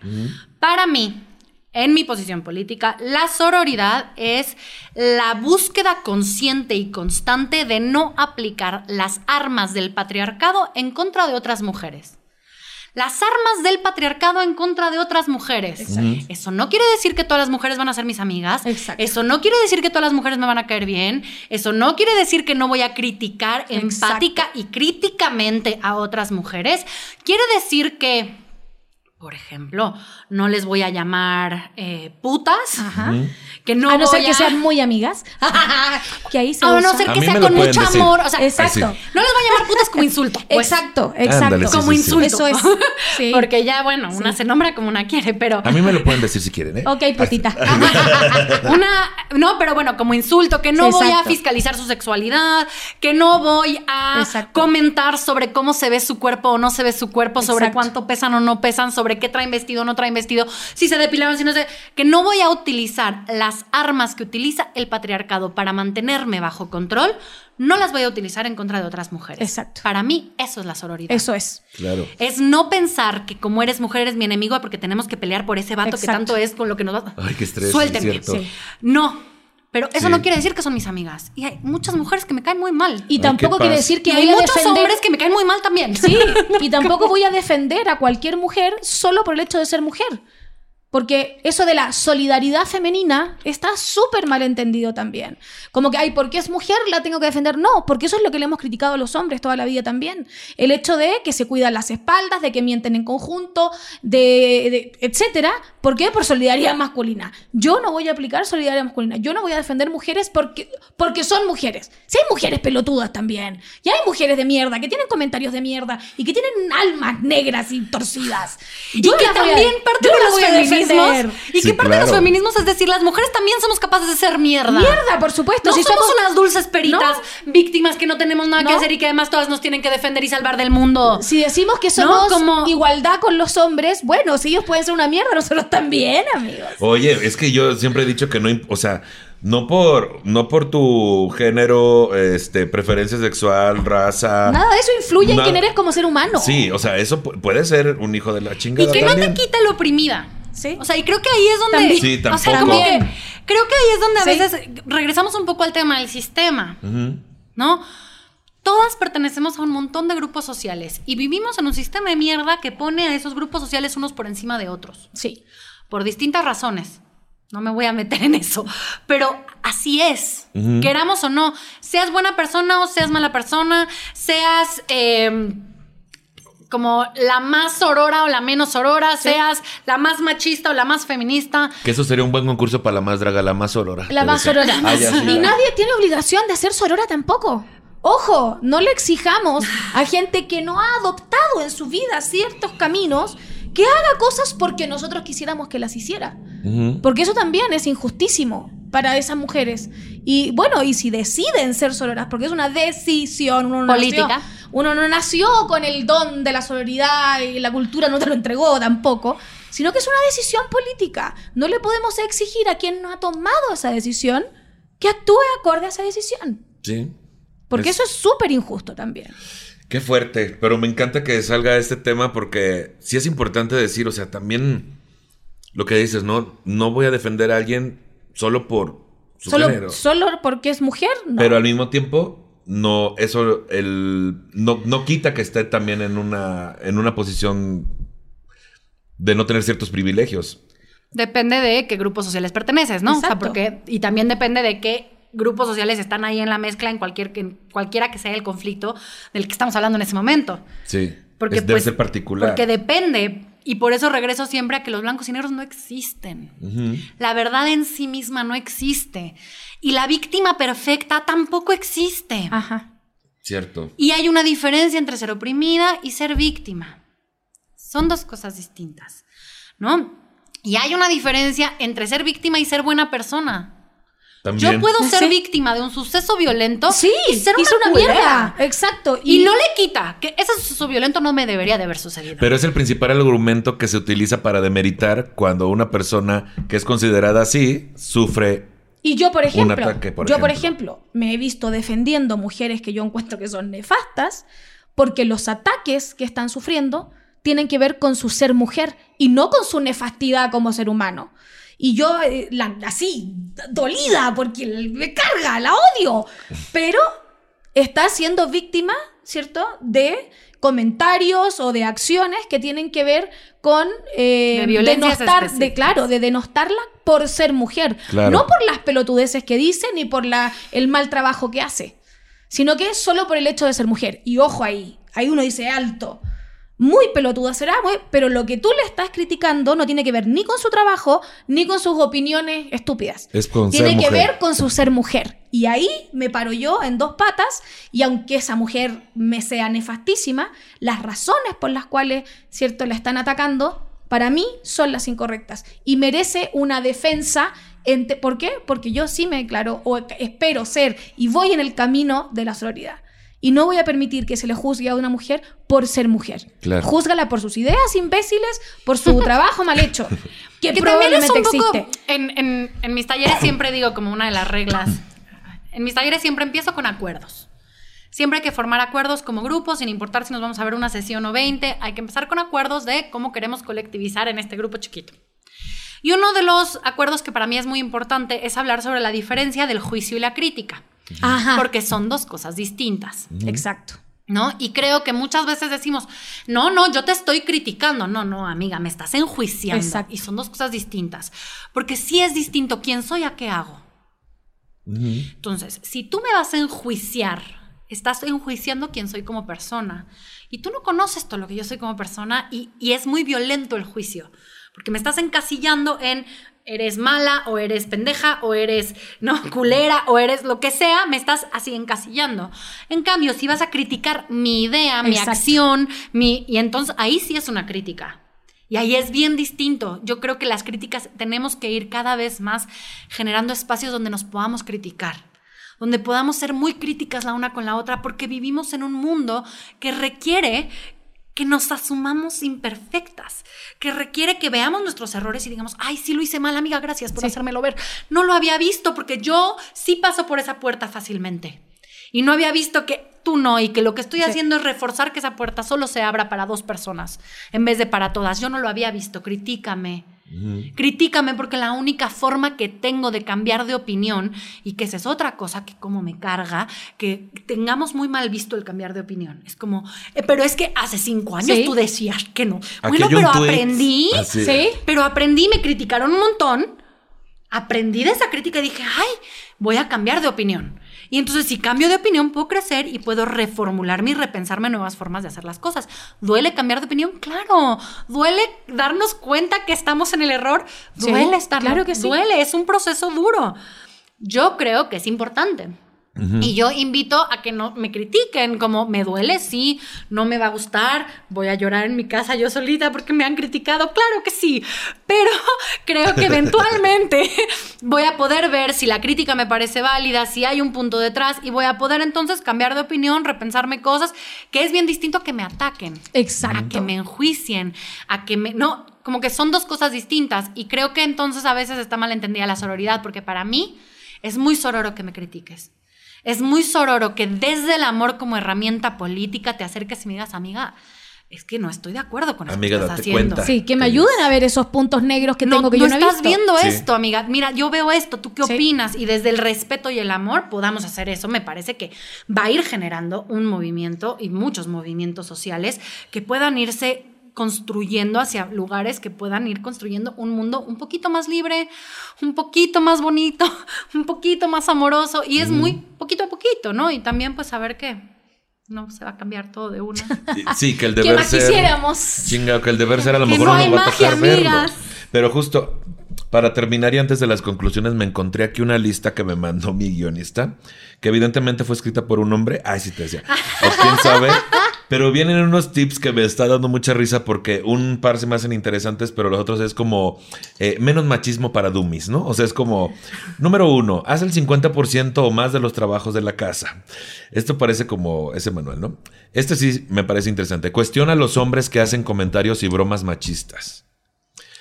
Para mí, en mi posición política, la sororidad es la búsqueda consciente y constante de no aplicar las armas del patriarcado en contra de otras mujeres. Las armas del patriarcado en contra de otras mujeres. Exacto. Eso no quiere decir que todas las mujeres van a ser mis amigas. Exacto. Eso no quiere decir que todas las mujeres me van a caer bien. Eso no quiere decir que no voy a criticar Exacto. empática y críticamente a otras mujeres. Quiere decir que, por ejemplo, no les voy a llamar eh, putas. Ajá. Que no a no ser que sean muy amigas. que ahí se A no ser que sea con mucho decir. amor. O sea, Exacto. Ay, no les voy a llamar putas como insulto. pues. exacto, exacto. Ándale, sí, Como sí, sí. insulto. Eso es. Sí. Porque ya, bueno, una se nombra como una quiere, pero. A mí me lo pueden decir si quieren, ¿eh? Ok, putita. Una, no, pero bueno, como insulto, que no voy a fiscalizar su sexualidad, que no voy a Exacto. comentar sobre cómo se ve su cuerpo o no se ve su cuerpo, sobre Exacto. cuánto pesan o no pesan, sobre qué traen vestido o no traen vestido, si se depilaron, si no se... Que no voy a utilizar las armas que utiliza el patriarcado para mantenerme bajo control, no las voy a utilizar en contra de otras mujeres. Exacto. Para mí, eso es la sororidad. Eso es. Claro. Es no pensar que como eres mujer eres mi enemigo porque tenemos que pelear por ese vato que tanto es con lo que nos va. Ay, qué estrés, Suéltenme. es cierto. Sí. No, pero eso Sí. no quiere decir que son mis amigas. Y hay muchas mujeres que me caen muy mal. Y Ay, tampoco quiere decir que Y hay a muchos defender. hombres que me caen muy mal también. Sí, y tampoco voy a defender a cualquier mujer solo por el hecho de ser mujer. Porque eso de la solidaridad femenina está súper mal entendido también. Como que, ay, porque es mujer la tengo que defender. No, porque eso es lo que le hemos criticado a los hombres toda la vida también. El hecho de que se cuidan las espaldas, de que mienten en conjunto, de, de- etcétera. ¿Por qué? Por solidaridad masculina. Yo no voy a aplicar solidaridad masculina. Yo no voy a defender mujeres porque, porque son mujeres. Si hay mujeres pelotudas también. Y hay mujeres de mierda que tienen comentarios de mierda y que tienen almas negras y torcidas. Y Yo que las voy a- también parte de los feminismos. Y Sí, que parte de los claro. feminismos es decir, las mujeres también somos capaces de ser mierda. Mierda, por supuesto. No si somos, somos unas dulces peritas, víctimas que no tenemos nada que No. hacer y que además todas nos tienen que defender y salvar del mundo. Si decimos que No, somos como- igualdad con los hombres, bueno, si ellos pueden ser una mierda, nosotros también, amigos. Oye, es que yo siempre he dicho que no, o sea, no por, no por tu género, este, preferencia sexual, raza. Nada de eso influye en quién eres como ser humano. Sí, o sea, eso pu- puede ser un hijo de la Y chingada que no también. te quita lo oprimida. Sí. O sea, y creo que ahí es donde. También. Sí, O sea, tampoco. como que. Creo que ahí es donde a Sí. veces regresamos un poco al tema del sistema. ¿no? Todas pertenecemos a un montón de grupos sociales y vivimos en un sistema de mierda que pone a esos grupos sociales unos por encima de otros, Sí. Por distintas razones. No me voy a meter en eso, pero así es, Ujú. queramos o no, seas buena persona o seas mala persona, seas eh, como la más sorora o la menos sorora, seas la más machista o la más feminista. Que eso sería un buen concurso para la más draga, la más sorora. La más decía. sorora. Ah, ya, sí, y nadie tiene obligación de ser sorora tampoco. Ojo, no le exijamos a gente que no ha adoptado en su vida ciertos caminos que haga cosas porque nosotros quisiéramos que las hiciera. Porque eso también es injustísimo para esas mujeres. Y bueno, y si deciden ser sororas, porque es una decisión, uno no Política. nació- uno no nació con el don de la sororidad y la cultura no te lo entregó tampoco, sino que es una decisión política. No le podemos exigir a quien no ha tomado esa decisión que actúe acorde a esa decisión. Sí. Porque Es- eso es súper injusto también. Qué fuerte, pero me encanta que salga este tema porque sí es importante decir, o sea, también lo que dices, no, no voy a defender a alguien solo por su Solo, género, solo porque es mujer, no. pero al mismo tiempo no, eso el, no, no quita que esté también en una, en una posición de no tener ciertos privilegios. Depende de qué grupos sociales perteneces, ¿no? O sea, porque, y también depende de qué grupos sociales están ahí en la mezcla en cualquier en cualquiera que sea el conflicto del que estamos hablando en ese momento. Sí. Porque Es- debe pues, ser particular. Porque depende. Y por eso regreso siempre a que los blancos y negros no existen. La verdad en sí misma no existe. Y la víctima perfecta tampoco existe. Ajá. Cierto. Y hay una diferencia entre ser oprimida y ser víctima. Son dos cosas distintas, ¿no? Y hay una diferencia entre ser víctima y ser buena persona. También. Yo puedo ser Sí. víctima de un suceso violento Sí, y ser una, mierda. Exacto. Y, no le quita que ese suceso violento no me debería de haber sucedido. Pero es el principal argumento que se utiliza para demeritar cuando una persona que es considerada así sufre. Y yo, por ejemplo, ataque, por yo, por ejemplo. ejemplo, me he visto defendiendo mujeres que yo encuentro que son nefastas porque los ataques que están sufriendo tienen que ver con su ser mujer y no con su nefastidad como ser humano. Y yo, eh, la- así, dolida, porque me carga, la odio. Pero está siendo víctima, ¿cierto?, de comentarios o de acciones que tienen que ver con eh, De denostar, de claro, de denostarla por ser mujer, Claro. no por las pelotudeces que dice ni por la, el mal trabajo que hace, sino que es solo por el hecho de ser mujer. Y ojo ahí, ahí uno dice alto. Muy pelotuda será, muy- pero lo que tú le estás criticando no tiene que ver ni con su trabajo ni con sus opiniones estúpidas. Es con tiene ser que mujer. ver con su ser mujer. Y ahí me paro yo en dos patas y aunque esa mujer me sea nefastísima, las razones por las cuales, ¿cierto?, la están atacando, para mí son las incorrectas. Y merece una defensa. ¿Por qué? Porque yo sí me declaro o espero ser y voy en el camino de la sororidad. Y no voy a permitir que se le juzgue a una mujer por ser mujer. Claro. Júzgala por sus ideas imbéciles, por su trabajo mal hecho, que, Que también es probablemente un poco, existe. en, en- en mis talleres siempre digo como una de las reglas, en mis talleres siempre empiezo con acuerdos. Siempre hay que formar acuerdos como grupo, sin importar si nos vamos a ver una sesión o 20, hay que empezar con acuerdos de cómo queremos colectivizar en este grupo chiquito. Y uno de los acuerdos que para mí es muy importante es hablar sobre la diferencia del juicio y la crítica, Ajá. porque son dos cosas distintas. Exacto. ¿No? Y creo que muchas veces decimos, no, no, yo te estoy criticando. No, no, amiga, me estás enjuiciando. Exacto. Y son dos cosas distintas. Porque sí es distinto quién soy a qué hago. Entonces, si tú me vas a enjuiciar, estás enjuiciando quién soy como persona. Y tú no conoces todo lo que yo soy como persona y, y es muy violento el juicio. Porque me estás encasillando en eres mala o eres pendeja o eres no culera o eres lo que sea, me estás así encasillando. En cambio, si vas a criticar mi idea, mi Exacto. acción, mi y entonces ahí sí es una crítica. Y ahí es bien distinto. Yo creo que las críticas tenemos que ir cada vez más generando espacios donde nos podamos criticar, donde podamos ser muy críticas la una con la otra, porque vivimos en un mundo que requiere que nos asumamos imperfectas, que requiere que veamos nuestros errores y digamos, ay, sí lo hice mal, amiga, gracias por Sí. hacérmelo ver. No lo había visto porque yo sí paso por esa puerta fácilmente. Y no había visto que tú no, y que lo que estoy Sí. haciendo es reforzar que esa puerta solo se abra para dos personas en vez de para todas. Yo no lo había visto, critícame. Critícame porque la única forma que tengo de cambiar de opinión, y que esa es otra cosa que como me carga, que tengamos muy mal visto el cambiar de opinión. Es como, eh, pero es que hace cinco años Sí. tú decías que no. Bueno, pero aprendí, así. Sí. pero aprendí, me criticaron un montón, aprendí de esa crítica y dije, ay, voy a cambiar de opinión. Y entonces si cambio de opinión puedo crecer y puedo reformularme y repensarme nuevas formas de hacer las cosas. ¿Duele cambiar de opinión? Claro. ¿Duele darnos cuenta que estamos en el error? Sí, Duele estar. claro que sí. Duele, es un proceso duro. Yo creo que es importante. Y yo invito a que no me critiquen, como me duele, sí, no me va a gustar, voy a llorar en mi casa yo solita porque me han criticado, claro que sí, pero creo que eventualmente voy a poder ver si la crítica me parece válida, si hay un punto detrás y voy a poder entonces cambiar de opinión, repensarme cosas, que es bien distinto a que me ataquen Exacto. a que me enjuicien, a que me... No, como que son dos cosas distintas y creo que entonces a veces está mal entendida la sororidad porque para mí es muy sororo que me critiques. Es muy sororo que desde el amor como herramienta política te acerques y me digas, amiga, es que no estoy de acuerdo con eso Amiga, que estás date haciendo. cuenta. Sí, que me ayuden a ver esos puntos negros que no, tengo que yo no he estás visto. viendo Sí. esto, amiga. Mira, yo veo esto, ¿tú qué Sí. opinas? Y desde el respeto y el amor podamos hacer eso. Me parece que va a ir generando un movimiento y muchos movimientos sociales que puedan irse construyendo hacia lugares que puedan ir construyendo un mundo un poquito más libre, un poquito más bonito, un poquito más amoroso y es muy poquito a poquito, ¿no? Y también pues saber que no se va a cambiar todo de una. Sí, que el ¿Qué deber más ser. quisiéramos? Chinga, que el deber ser a lo Que mejor no hay va a tocar verlo. Pero justo para terminar y antes de las conclusiones me encontré aquí una lista que me mandó mi guionista, que evidentemente fue escrita por un hombre. Ay, sí te decía. O quién sabe. Pero vienen unos tips que me está dando mucha risa porque un par se me hacen interesantes, pero los otros es como eh, menos machismo para dummies, ¿no? O sea, es como, número uno, haz el 50% o más de los trabajos de la casa. Esto parece como ese manual, ¿no? Este sí me parece interesante. Cuestiona a los hombres que hacen comentarios y bromas machistas.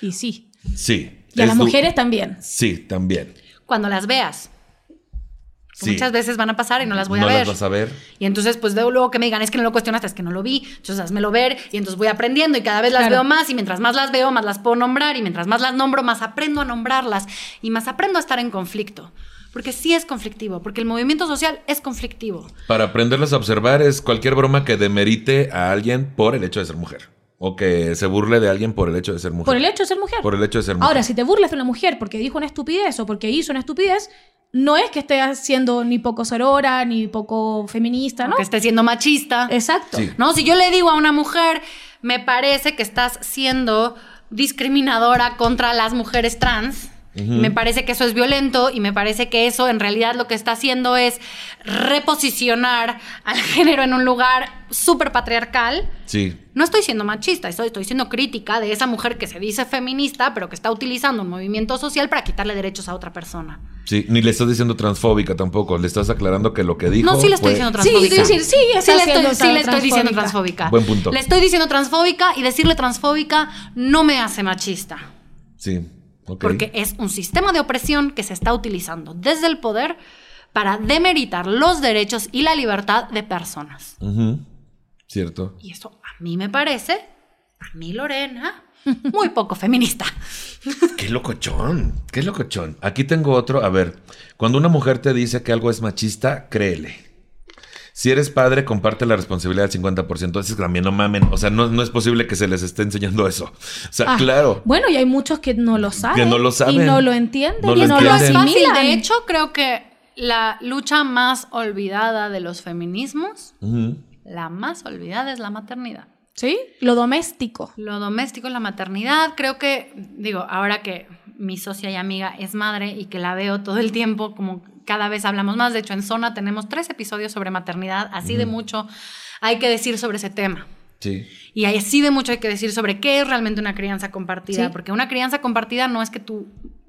Y sí. Sí. Y a las mujeres también. Sí, también. Cuando las veas. Sí. Muchas veces van a pasar y no las voy no a ver. las vas a ver. Y entonces, pues luego, luego que me digan, es que no lo cuestionaste, es que no lo vi, entonces házmelo ver, y entonces voy aprendiendo y cada vez las Claro. veo más, y mientras más las veo, más las puedo nombrar, y mientras más las nombro, más aprendo a nombrarlas, y más aprendo a estar en conflicto. Porque sí es conflictivo, porque el movimiento social es conflictivo. Para aprenderlas a observar es cualquier broma que demerite a alguien por el hecho de ser mujer. O que se burle de alguien por el hecho de ser mujer. Por el hecho de ser mujer. Por el hecho de ser mujer. Ahora, si te burlas de una mujer porque dijo una estupidez o porque hizo una estupidez, no es que esté siendo ni poco sorora, ni poco feminista, ¿no? Que esté siendo machista. Exacto. Sí. No, si yo le digo a una mujer, me parece que estás siendo discriminadora contra las mujeres trans. Me parece que eso es violento y me parece que eso en realidad lo que está haciendo es reposicionar al género en un lugar súper patriarcal. Sí. No estoy siendo machista, estoy, estoy siendo crítica de esa mujer que se dice feminista, pero que está utilizando un movimiento social para quitarle derechos a otra persona. Sí. Ni le estás diciendo transfóbica tampoco. Le estás aclarando que lo que dijo. No, sí le estoy fue- diciendo Sí, transfóbica. sí, sí, sí, está le estoy, sí le estoy diciendo transfóbica. Buen punto. Le estoy diciendo transfóbica y decirle transfóbica no me hace machista. Sí. Porque es un sistema de opresión que se está utilizando desde el poder para demeritar los derechos y la libertad de personas. Cierto. Y eso a mí me parece, a mí Lorena, muy poco feminista. Qué locochón. Qué locochón. Aquí tengo otro. A ver. Cuando una mujer te dice que algo es machista, créele. Si eres padre, comparte la responsabilidad del 50%. Entonces, también no mamen. O sea, no, no es posible que se les esté enseñando eso. O sea, Ah, claro. Bueno, y hay muchos que no lo saben. Que no lo saben. Y no lo entienden. No y lo no lo entienden. Fácil, asimilan. de hecho, creo que la lucha más olvidada de los feminismos, la más olvidada es la maternidad. ¿Sí? Lo doméstico. Lo doméstico la maternidad. Creo que, digo, ahora que mi socia y amiga es madre y que la veo todo el tiempo, como cada vez hablamos más. De hecho, en Zona tenemos tres episodios sobre maternidad. Así de mucho hay que decir sobre ese tema. Sí. Y así de mucho hay que decir sobre qué es realmente una crianza compartida. Sí. Porque una crianza compartida no es que tu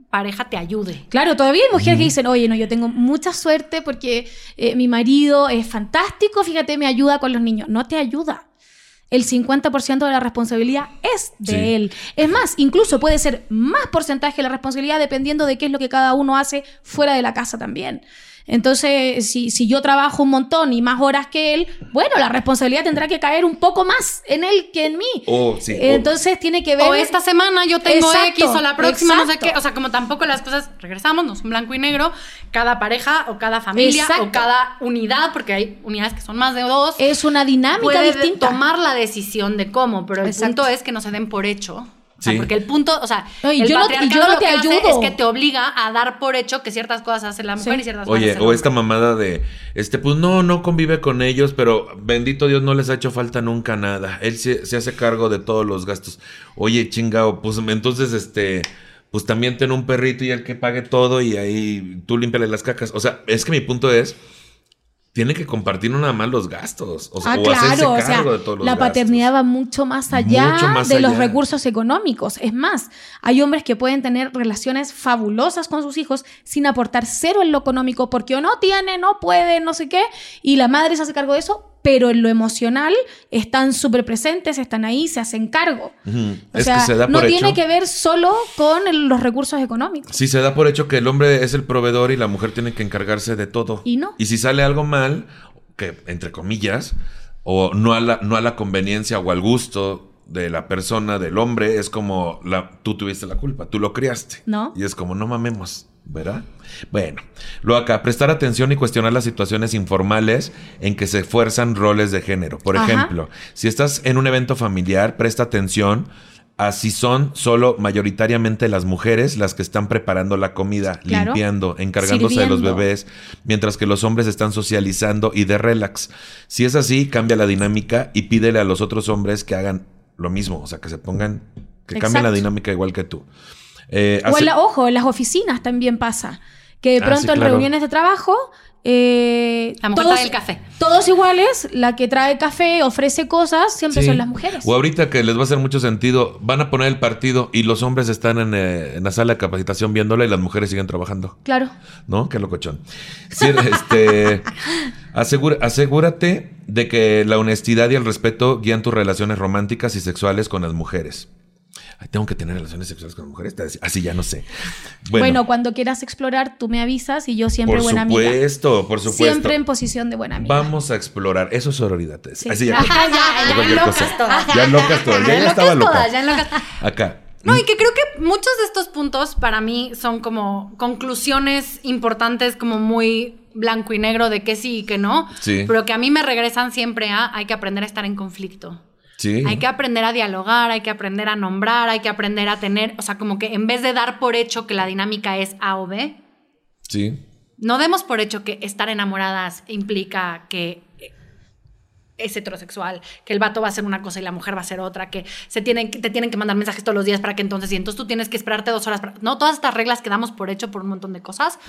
pareja te ayude. Claro, todavía hay mujeres que dicen, oye, no, yo tengo mucha suerte porque eh, mi marido es fantástico, fíjate, me ayuda con los niños. No te ayuda. El 50% de la responsabilidad es de Sí. él. Es más, incluso puede ser más porcentaje de la responsabilidad dependiendo de qué es lo que cada uno hace fuera de la casa también. Entonces, si, si yo trabajo un montón y más horas que él, bueno, la responsabilidad tendrá que caer un poco más en él que en mí. Oh, sí. Entonces tiene que ver... O esta semana yo tengo Exacto, X o la próxima no sé qué. O sea, como tampoco las cosas, regresamos, no son blanco y negro. Cada pareja o cada familia Exacto. o cada unidad, porque hay unidades que son más de dos. es una dinámica puede distinta. tomar la decisión de cómo, pero el Exacto. punto es que no se den por hecho. O sea, Sí. porque el punto, o sea, No, y el yo no- y patriarcado yo no lo te que hace ayudo. es que te obliga a dar por hecho que ciertas cosas hace la mujer Sí. y ciertas cosas Oye, hace el o hombre. esta mamada de, este, pues no, no convive con ellos, pero bendito Dios no les ha hecho falta nunca nada. Él se, se hace cargo de todos los gastos. Oye, chingao, pues entonces, este, pues también ten un perrito y el que pague todo y ahí tú límpiale las cacas. O sea, es que mi punto es, tiene que compartir nada más los gastos. O sea, Ah, o claro, o sea, cargo de todos los la gastos. paternidad va mucho más allá Mucho más de los recursos económicos. Es más, hay hombres que pueden tener relaciones fabulosas con sus hijos sin aportar cero en lo económico porque o no tiene, no puede, no sé qué, y la madre se hace cargo de eso, pero en lo emocional están súper presentes, están ahí, se hacen cargo. O es sea, que se da no por tiene hecho. que ver solo con el- los recursos económicos. Sí, se da por hecho que el hombre es el proveedor y la mujer tiene que encargarse de todo. Y no. Y si sale algo mal, que entre comillas, o no a la, no a la conveniencia o al gusto de la persona, del hombre, es como la, tú tuviste la culpa, tú lo criaste. ¿No? Y es como, no mamemos, ¿verdad? Bueno, luego acá, prestar atención y cuestionar las situaciones informales en que se fuerzan roles de género. Por Ajá. ejemplo, si estás en un evento familiar, presta atención a si son solo mayoritariamente las mujeres las que están preparando la comida, Claro. limpiando, encargándose de los bebés, mientras que los hombres están socializando y de relax. Si es así, cambia la dinámica y pídele a los otros hombres que hagan lo mismo, o sea, que se pongan, que cambien la dinámica igual que tú. Eh, O en la, ojo, en las oficinas también pasa. Que de Ah, pronto en reuniones de trabajo. eh, La mujer trae el café. Todos iguales, la que trae café, ofrece cosas, siempre Sí. son las mujeres. O ahorita que les va a hacer mucho sentido, van a poner el partido y los hombres están en, eh, en la sala de capacitación viéndola y las mujeres siguen trabajando. Claro. ¿No? Qué locochón. Sí, este, asegura- asegúrate de que la honestidad y el respeto guían tus relaciones románticas y sexuales con las mujeres. Ay, tengo que tener relaciones sexuales con mujeres. Así ya no sé. Bueno, Bueno, cuando quieras explorar, tú me avisas y yo siempre por buena amiga. supuesto, por supuesto. Siempre en posición de buena amiga. Vamos a explorar. Eso es sororidad. Sí. Así ya. Ajá, ya, ya, cualquier locas cosa. todas. Ya locas todas. Ya, ya locas estaba loca. todas, ya locas. Acá. No, y que creo que muchos de estos puntos para mí son como conclusiones importantes, como muy blanco y negro de que sí y que no, Sí. pero que a mí me regresan siempre a hay que aprender a estar en conflicto. Sí. Hay que aprender a dialogar, hay que aprender a nombrar, hay que aprender a tener, o sea, como que en vez de dar por hecho que la dinámica es A o B, Sí. no demos por hecho que estar enamoradas implica que es heterosexual, que el vato va a hacer una cosa y la mujer va a hacer otra, que se tienen, que te tienen que mandar mensajes todos los días para que entonces, y entonces tú tienes que esperarte dos horas para... No, todas estas reglas que damos por hecho por un montón de cosas,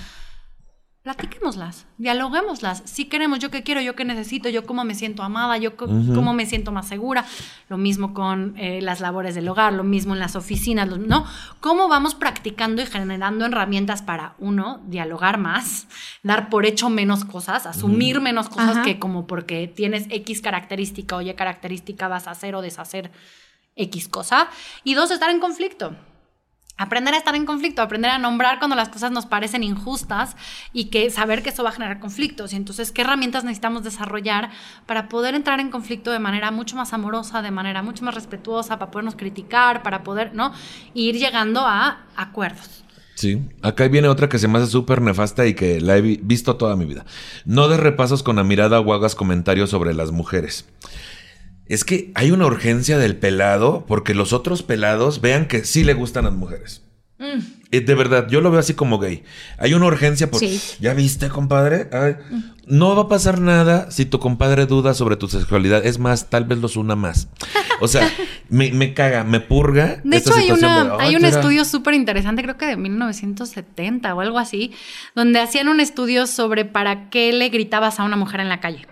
platiquémoslas, dialoguémoslas. Si queremos, yo qué quiero, yo qué necesito, yo cómo me siento amada, yo co- cómo me siento más segura. Lo mismo con eh, las labores del hogar, lo mismo en las oficinas, lo- ¿no? Cómo vamos practicando y generando herramientas para, uno, dialogar más, dar por hecho menos cosas, asumir menos cosas Ajá. que como porque tienes X característica o Y característica vas a hacer o deshacer X cosa. Y dos, estar en conflicto. Aprender a estar en conflicto, aprender a nombrar cuando las cosas nos parecen injustas y que saber que eso va a generar conflictos. Y entonces, ¿qué herramientas necesitamos desarrollar para poder entrar en conflicto de manera mucho más amorosa, de manera mucho más respetuosa, para podernos criticar, para poder, ¿no? Ir llegando a acuerdos. Sí. Acá viene otra que se me hace súper nefasta y que la he vi- visto toda mi vida. No des repasos con la mirada o hagas comentarios sobre las mujeres. Es que hay una urgencia del pelado porque los otros pelados vean que sí le gustan las mujeres. Mm. Eh, De verdad, yo lo veo así como gay. Hay una urgencia por... Sí. ¿Ya viste, compadre? Ay, no va a pasar nada si tu compadre duda sobre tu sexualidad. Es más, tal vez los una más. O sea, me, me caga, me purga. De esta hecho, hay, una, de, hay "Ay, un mira". estudio súper interesante, creo que de 1970 o algo así, donde hacían un estudio sobre para qué le gritabas a una mujer en la calle.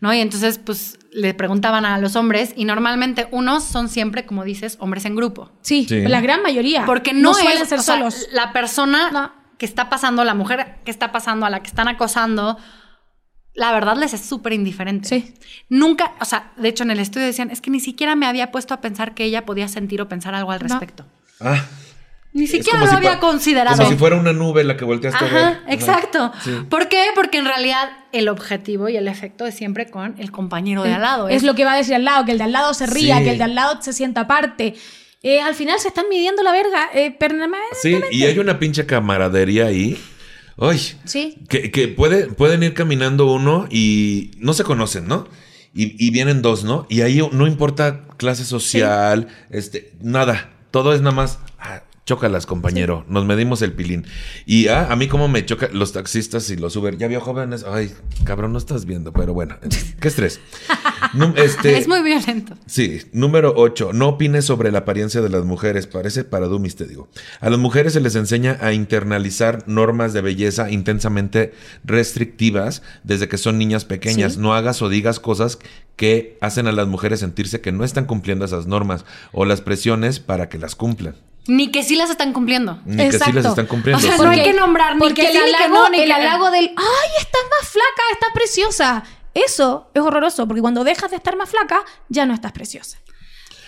¿no? Y entonces, pues, le preguntaban a los hombres y normalmente unos son siempre, como dices, hombres en grupo. Sí, Sí. la gran mayoría. Porque no, suelen es, ser o sea, solos. la persona No. que está pasando, la mujer que está pasando, a la que están acosando, la verdad les es súper indiferente. Sí. Nunca, o sea, de hecho en el estudio decían, es que ni siquiera me había puesto a pensar que ella podía sentir o pensar algo al No. respecto. Ah. Ni siquiera como lo si había considerado. Como si fuera una nube la que volteaste a ver. Ajá, exacto. Sí. ¿Por qué? Porque en realidad el objetivo y el efecto es siempre con el compañero de al lado. Es lo que va a decir al lado, que el de al lado se ría, Sí. que el de al lado se sienta aparte. Eh, al final se están midiendo la verga. Eh. Sí, y hay una pinche camaradería ahí. Ay, Sí. que, que puede, pueden ir caminando uno y no se conocen, ¿no? Y, y vienen dos, ¿no? Y ahí no importa clase social, este, nada. Todo es nada más. Chócalas, compañero. Nos medimos el pilín. Y ah, a mí como me choca los taxistas y los Uber. Ya vio jóvenes. Ay, cabrón, no estás viendo, pero bueno. Qué estrés. Num- este, Es muy violento. Sí, número 8. No opines sobre la apariencia de las mujeres. Parece para dummies, te digo. A las mujeres se les enseña a internalizar normas de belleza intensamente restrictivas desde que son niñas pequeñas. Sí. No hagas o digas cosas que hacen a las mujeres sentirse que no están cumpliendo esas normas o las presiones para que las cumplan. Ni que sí las están cumpliendo. Ni que sí Exacto. las están cumpliendo. O sea, sí. no hay que nombrar ni Porque que el sí, ni que no, ni el que- halago del ¡ay, estás más flaca, estás preciosa! Eso es horroroso, porque cuando dejas de estar más flaca, ya no estás preciosa.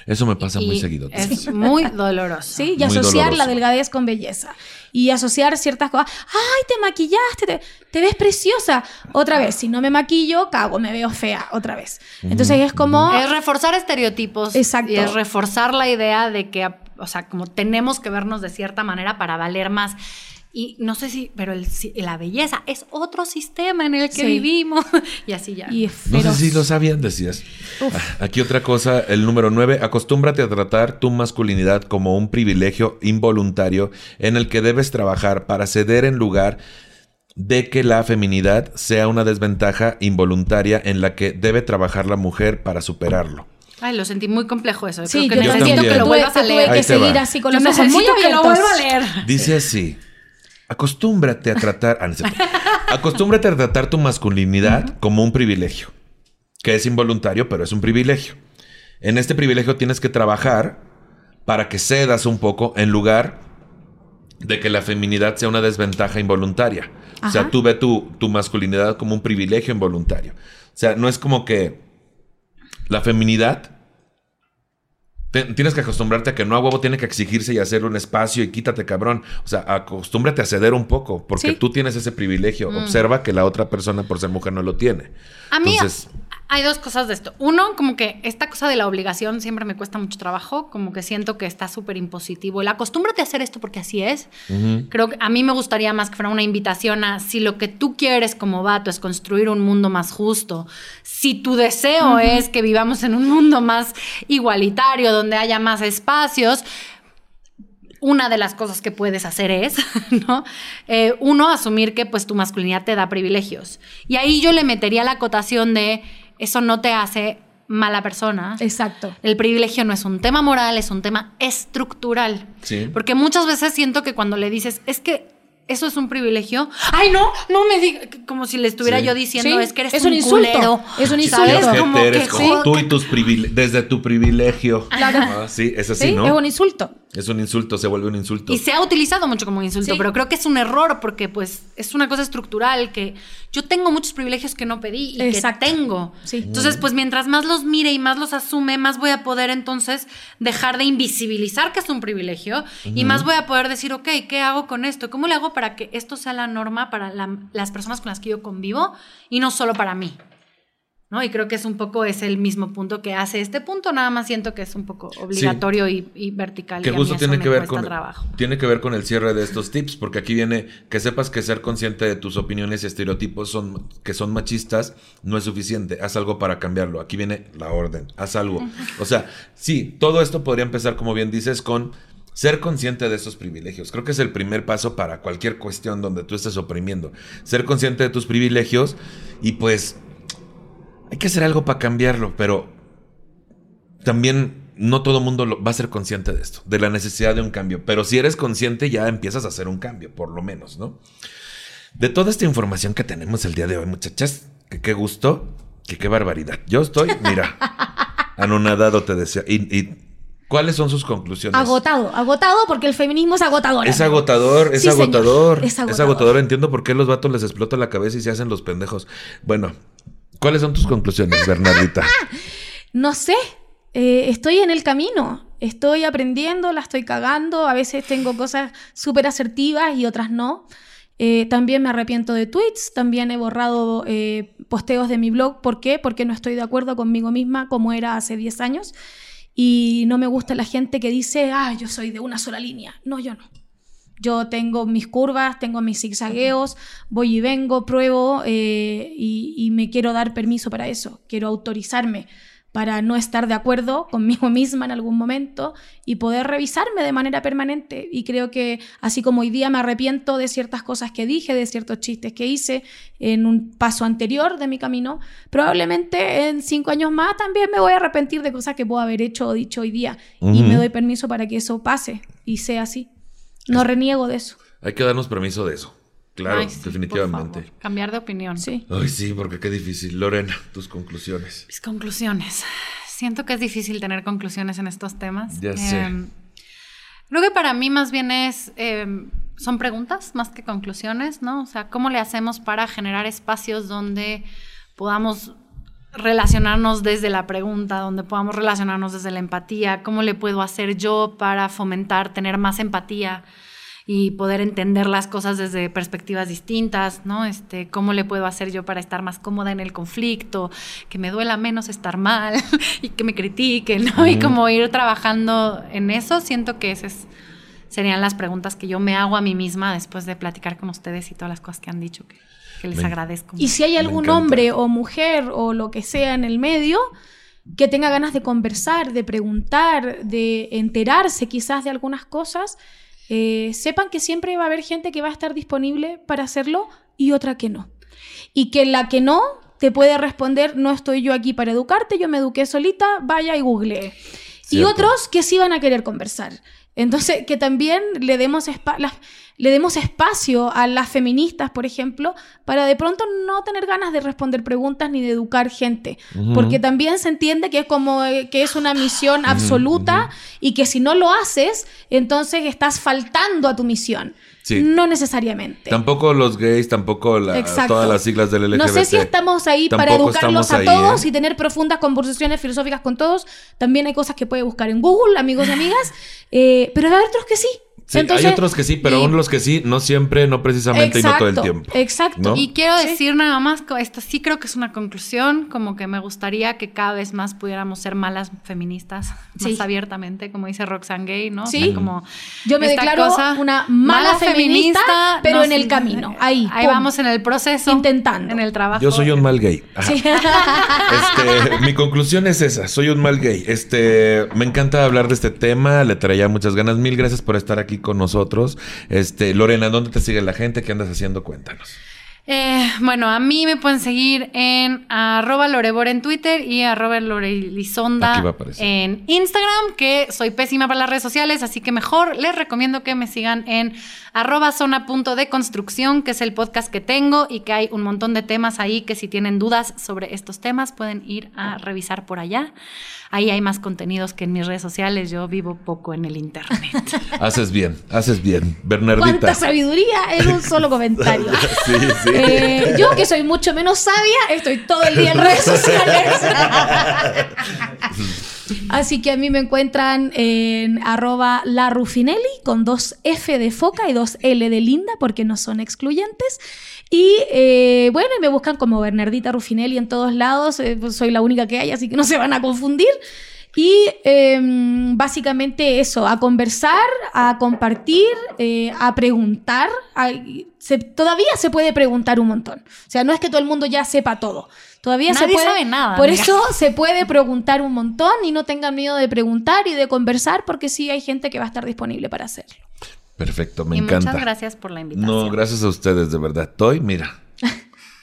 Eso me pasa muy seguido. Es muy doloroso. ¿sí? Y Muy asociar doloroso. la delgadez con belleza. Y asociar ciertas cosas. ¡Ay, te maquillaste! Te, te ves preciosa. Otra vez, si no me maquillo, cago, me veo fea. Otra vez. Entonces es como... Es reforzar estereotipos. Exacto. Y es reforzar la idea de que, o sea, como tenemos que vernos de cierta manera para valer más. Y no sé si, pero el- si- la belleza es otro sistema en el que Sí. vivimos. y así ya. Y No sé si lo sabían, decías. Uf. Ah, Aquí otra cosa, el número 9, acostúmbrate a tratar tu masculinidad como un privilegio involuntario en el que debes trabajar para ceder en lugar de que la feminidad sea una desventaja involuntaria en la que debe trabajar la mujer para superarlo. Ay, lo sentí muy complejo eso. Sí, Creo que yo necesito también. que lo tuve, vuelvas a tuve leer. Ahí que te seguir va. así con Yo los ojos muy necesito que lo abiertos. vuelva a leer. Dice así. Acostúmbrate a tratar. ah, no acostúmbrate a tratar tu masculinidad como un privilegio. Que es involuntario, pero es un privilegio. En este privilegio tienes que trabajar para que cedas un poco en lugar de que la feminidad sea una desventaja involuntaria. O sea, tú ve tu, tu masculinidad como un privilegio involuntario. O sea, no es como que la feminidad te- tienes que acostumbrarte a que no a huevo tiene que exigirse y hacer un espacio y quítate cabrón. O sea, acostúmbrate a ceder un poco porque Sí. tú tienes ese privilegio. Observa que la otra persona por ser mujer no lo tiene. A mí Entonces, hay dos cosas de esto. Uno, como que esta cosa de la obligación siempre me cuesta mucho trabajo, como que siento que está súper impositivo. El acostúmbrate a hacer esto porque así es. Creo que a mí me gustaría más que fuera una invitación a si lo que tú quieres como vato es construir un mundo más justo, si tu deseo es que vivamos en un mundo más igualitario, donde haya más espacios, una de las cosas que puedes hacer es, ¿no? Eh, uno, asumir que pues tu masculinidad te da privilegios. Y ahí yo le metería la acotación de eso no te hace mala persona. Exacto. El privilegio no es un tema moral, es un tema estructural. Sí. Porque muchas veces siento que cuando le dices, es que eso es un privilegio, ay, no, no me digas, como si le estuviera Sí. yo diciendo, Sí, es que eres es un, un insulto, culero. es un ¿Sabes? insulto. Ojete Como eres que como tú y tus privilegios. Desde tu privilegio. Claro. Ah, sí, es así, Sí, ¿no? es un insulto. Es un insulto, se vuelve un insulto. Y se ha utilizado mucho como insulto, Sí. pero creo que es un error porque pues es una cosa estructural que yo tengo muchos privilegios que no pedí y Exacto. que tengo. Sí. Entonces, pues mientras más los mire y más los asume, más voy a poder entonces dejar de invisibilizar que es un privilegio y más voy a poder decir, ok, ¿qué hago con esto? ¿Cómo le hago para que esto sea la norma para la- las personas con las que yo convivo y no solo para mí? ¿No? Y creo que es un poco es el mismo punto que hace este punto, nada más siento que es un poco obligatorio y, y vertical. Que justo tiene que ver con trabajo. tiene que ver con el cierre de estos tips, porque aquí viene que sepas que ser consciente de tus opiniones y estereotipos son que son machistas no es suficiente. Haz algo para cambiarlo. Aquí viene la orden. Haz algo. O sea, sí, todo esto podría empezar, como bien dices, con ser consciente de esos privilegios. Creo que es el primer paso para cualquier cuestión donde tú estés oprimiendo. Ser consciente de tus privilegios y pues hay que hacer algo para cambiarlo, pero también no todo mundo lo- va a ser consciente de esto, de la necesidad de un cambio. Pero si eres consciente, ya empiezas a hacer un cambio, por lo menos, ¿no? De toda esta información que tenemos el día de hoy, muchachas, que qué gusto, que qué barbaridad. Yo estoy, mira, anonadado, te decía. Y, y ¿cuáles son sus conclusiones? Agotado, agotado porque el feminismo es agotador. Es agotador, es Sí, señor, agotador. es Es agotador. agotador. Entiendo por qué los vatos les explota la cabeza y se hacen los pendejos. Bueno, ¿cuáles son tus conclusiones, Bernardita? No sé, eh, estoy en el camino, estoy aprendiendo, la estoy cagando, a veces tengo cosas súper asertivas y otras no. Eh, también me arrepiento de tweets, también he borrado eh, posteos de mi blog. ¿Por qué? Porque no estoy de acuerdo conmigo misma como era hace 10 años. Y no me gusta la gente que dice, ah, yo soy de una sola línea. No, yo no. Yo tengo mis curvas, tengo mis zigzagueos, voy y vengo, pruebo eh, y, y me quiero dar permiso para eso. Quiero autorizarme para no estar de acuerdo conmigo misma en algún momento y poder revisarme de manera permanente. Y creo que así como hoy día me arrepiento de ciertas cosas que dije, de ciertos chistes que hice en un paso anterior de mi camino, probablemente en cinco años más también me voy a arrepentir de cosas que puedo haber hecho o dicho hoy día. Y me doy permiso para que eso pase y sea así. No reniego de eso. Hay que darnos permiso de eso. Claro, Ay, sí, por definitivamente. favor. Cambiar de opinión. Sí. Ay, sí, porque qué difícil. Lorena, tus conclusiones. Mis conclusiones. Siento que es difícil tener conclusiones en estos temas. Ya sé. Em, creo que para mí más bien es, em, son preguntas más que conclusiones, ¿no? O sea, ¿cómo le hacemos para generar espacios donde podamos relacionarnos desde la pregunta, donde podamos relacionarnos desde la empatía, cómo le puedo hacer yo para fomentar, tener más empatía y poder entender las cosas desde perspectivas distintas, ¿no? Este, cómo le puedo hacer yo para estar más cómoda en el conflicto, que me duela menos estar mal y que me critiquen, ¿no? Y como ir trabajando en eso, siento que esas serían las preguntas que yo me hago a mí misma después de platicar con ustedes y todas las cosas que han dicho que, que les Me- agradezco. Y si hay algún hombre o mujer o lo que sea en el medio que tenga ganas de conversar, de preguntar, de enterarse quizás de algunas cosas, eh, sepan que siempre va a haber gente que va a estar disponible para hacerlo y otra que no. Y que la que no te puede responder, no estoy yo aquí para educarte, yo me eduqué solita, vaya y googlee. Y otros que sí van a querer conversar. Entonces, que también le demos, le demos espacio a las feministas, por ejemplo, para de pronto no tener ganas de responder preguntas ni de educar gente. Porque también se entiende que es como eh, que es una misión absoluta y que si no lo haces, entonces estás faltando a tu misión. Sí. No necesariamente. Tampoco los gays, tampoco la- Exacto. todas las siglas del LGBT. No sé si estamos ahí para educarlos a ahí, todos ¿eh? y tener profundas conversaciones filosóficas con todos. También hay cosas que puede buscar en Google, amigos y amigas. eh, pero haber otros que sí. Sí, Entonces, hay otros que sí, pero y- aún los que sí, no siempre, no precisamente y no todo el tiempo. Exacto. ¿no? Y quiero Sí. decir nada más, esto sí creo que es una conclusión, como que me gustaría que cada vez más pudiéramos ser malas feministas, Sí. más abiertamente, como dice Roxane Gay, ¿no? O Sí. sea, como Yo me esta declaro cosa, una mala feminista, pero no, en el sí, camino. Ahí, Ahí pum. vamos en el proceso. Intentando. En el trabajo. Yo soy un mal gay. Sí. Este, mi conclusión es esa, soy un mal gay. Este, me encanta hablar de este tema, le traía muchas ganas. Mil gracias por estar aquí con nosotros. Este, Lorena, ¿dónde te sigue la gente? ¿Qué andas haciendo? Cuéntanos. Eh, bueno, a mí me pueden seguir en arroba lorebor en Twitter y arroba lorelizonda en Instagram, que soy pésima para las redes sociales, así que mejor les recomiendo que me sigan en arroba zona punto de construcción, que es el podcast que tengo y que hay un montón de temas ahí que si tienen dudas sobre estos temas pueden ir a revisar por allá. Ahí hay más contenidos que en mis redes sociales, yo vivo poco en el internet. Haces bien, haces bien. Bernardita. Cuánta sabiduría en un solo comentario. Sí, sí. Eh, yo, que soy mucho menos sabia, estoy todo el día en redes sociales. Así que a mí me encuentran en arroba la Rufinelli con dos F de foca y dos L de linda porque no son excluyentes. Y eh, bueno, me buscan como Bernardita Rufinelli en todos lados. eh, pues soy la única que hay, así que no se van a confundir. Y eh, básicamente eso, a conversar, a compartir, eh, a preguntar. a- se- todavía se puede preguntar un montón. O sea, no es que todo el mundo ya sepa todo. Todavía se Nadie puede. sabe nada, Por amiga. eso se puede preguntar un montón y no tengan miedo de preguntar y de conversar, porque sí hay gente que va a estar disponible para hacerlo. Perfecto, me y encanta. muchas gracias por la invitación. No, gracias a ustedes, de verdad. Estoy, mira.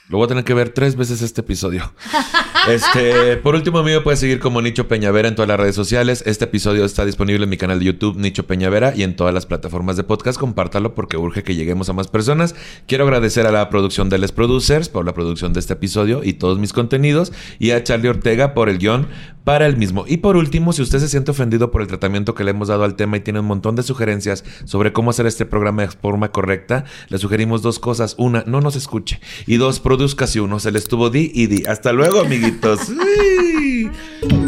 Lo voy a tener que ver tres veces este episodio. Este, por último, a mí me puedes seguir como Nicho Peñavera en todas las redes sociales. Este episodio está disponible en mi canal de YouTube, Nicho Peñavera, y en todas las plataformas de podcast. Compártalo porque urge que lleguemos a más personas. Quiero agradecer a la producción de Les Producers por la producción de este episodio y todos mis contenidos, y a Charlie Ortega por el guion para el mismo. Y por último, si usted se siente ofendido por el tratamiento que le hemos dado al tema y tiene un montón de sugerencias sobre cómo hacer este programa de forma correcta, le sugerimos dos cosas. Una, no nos escuche. Y dos, produzca si uno se le estuvo di y di. Hasta luego, amiguitos.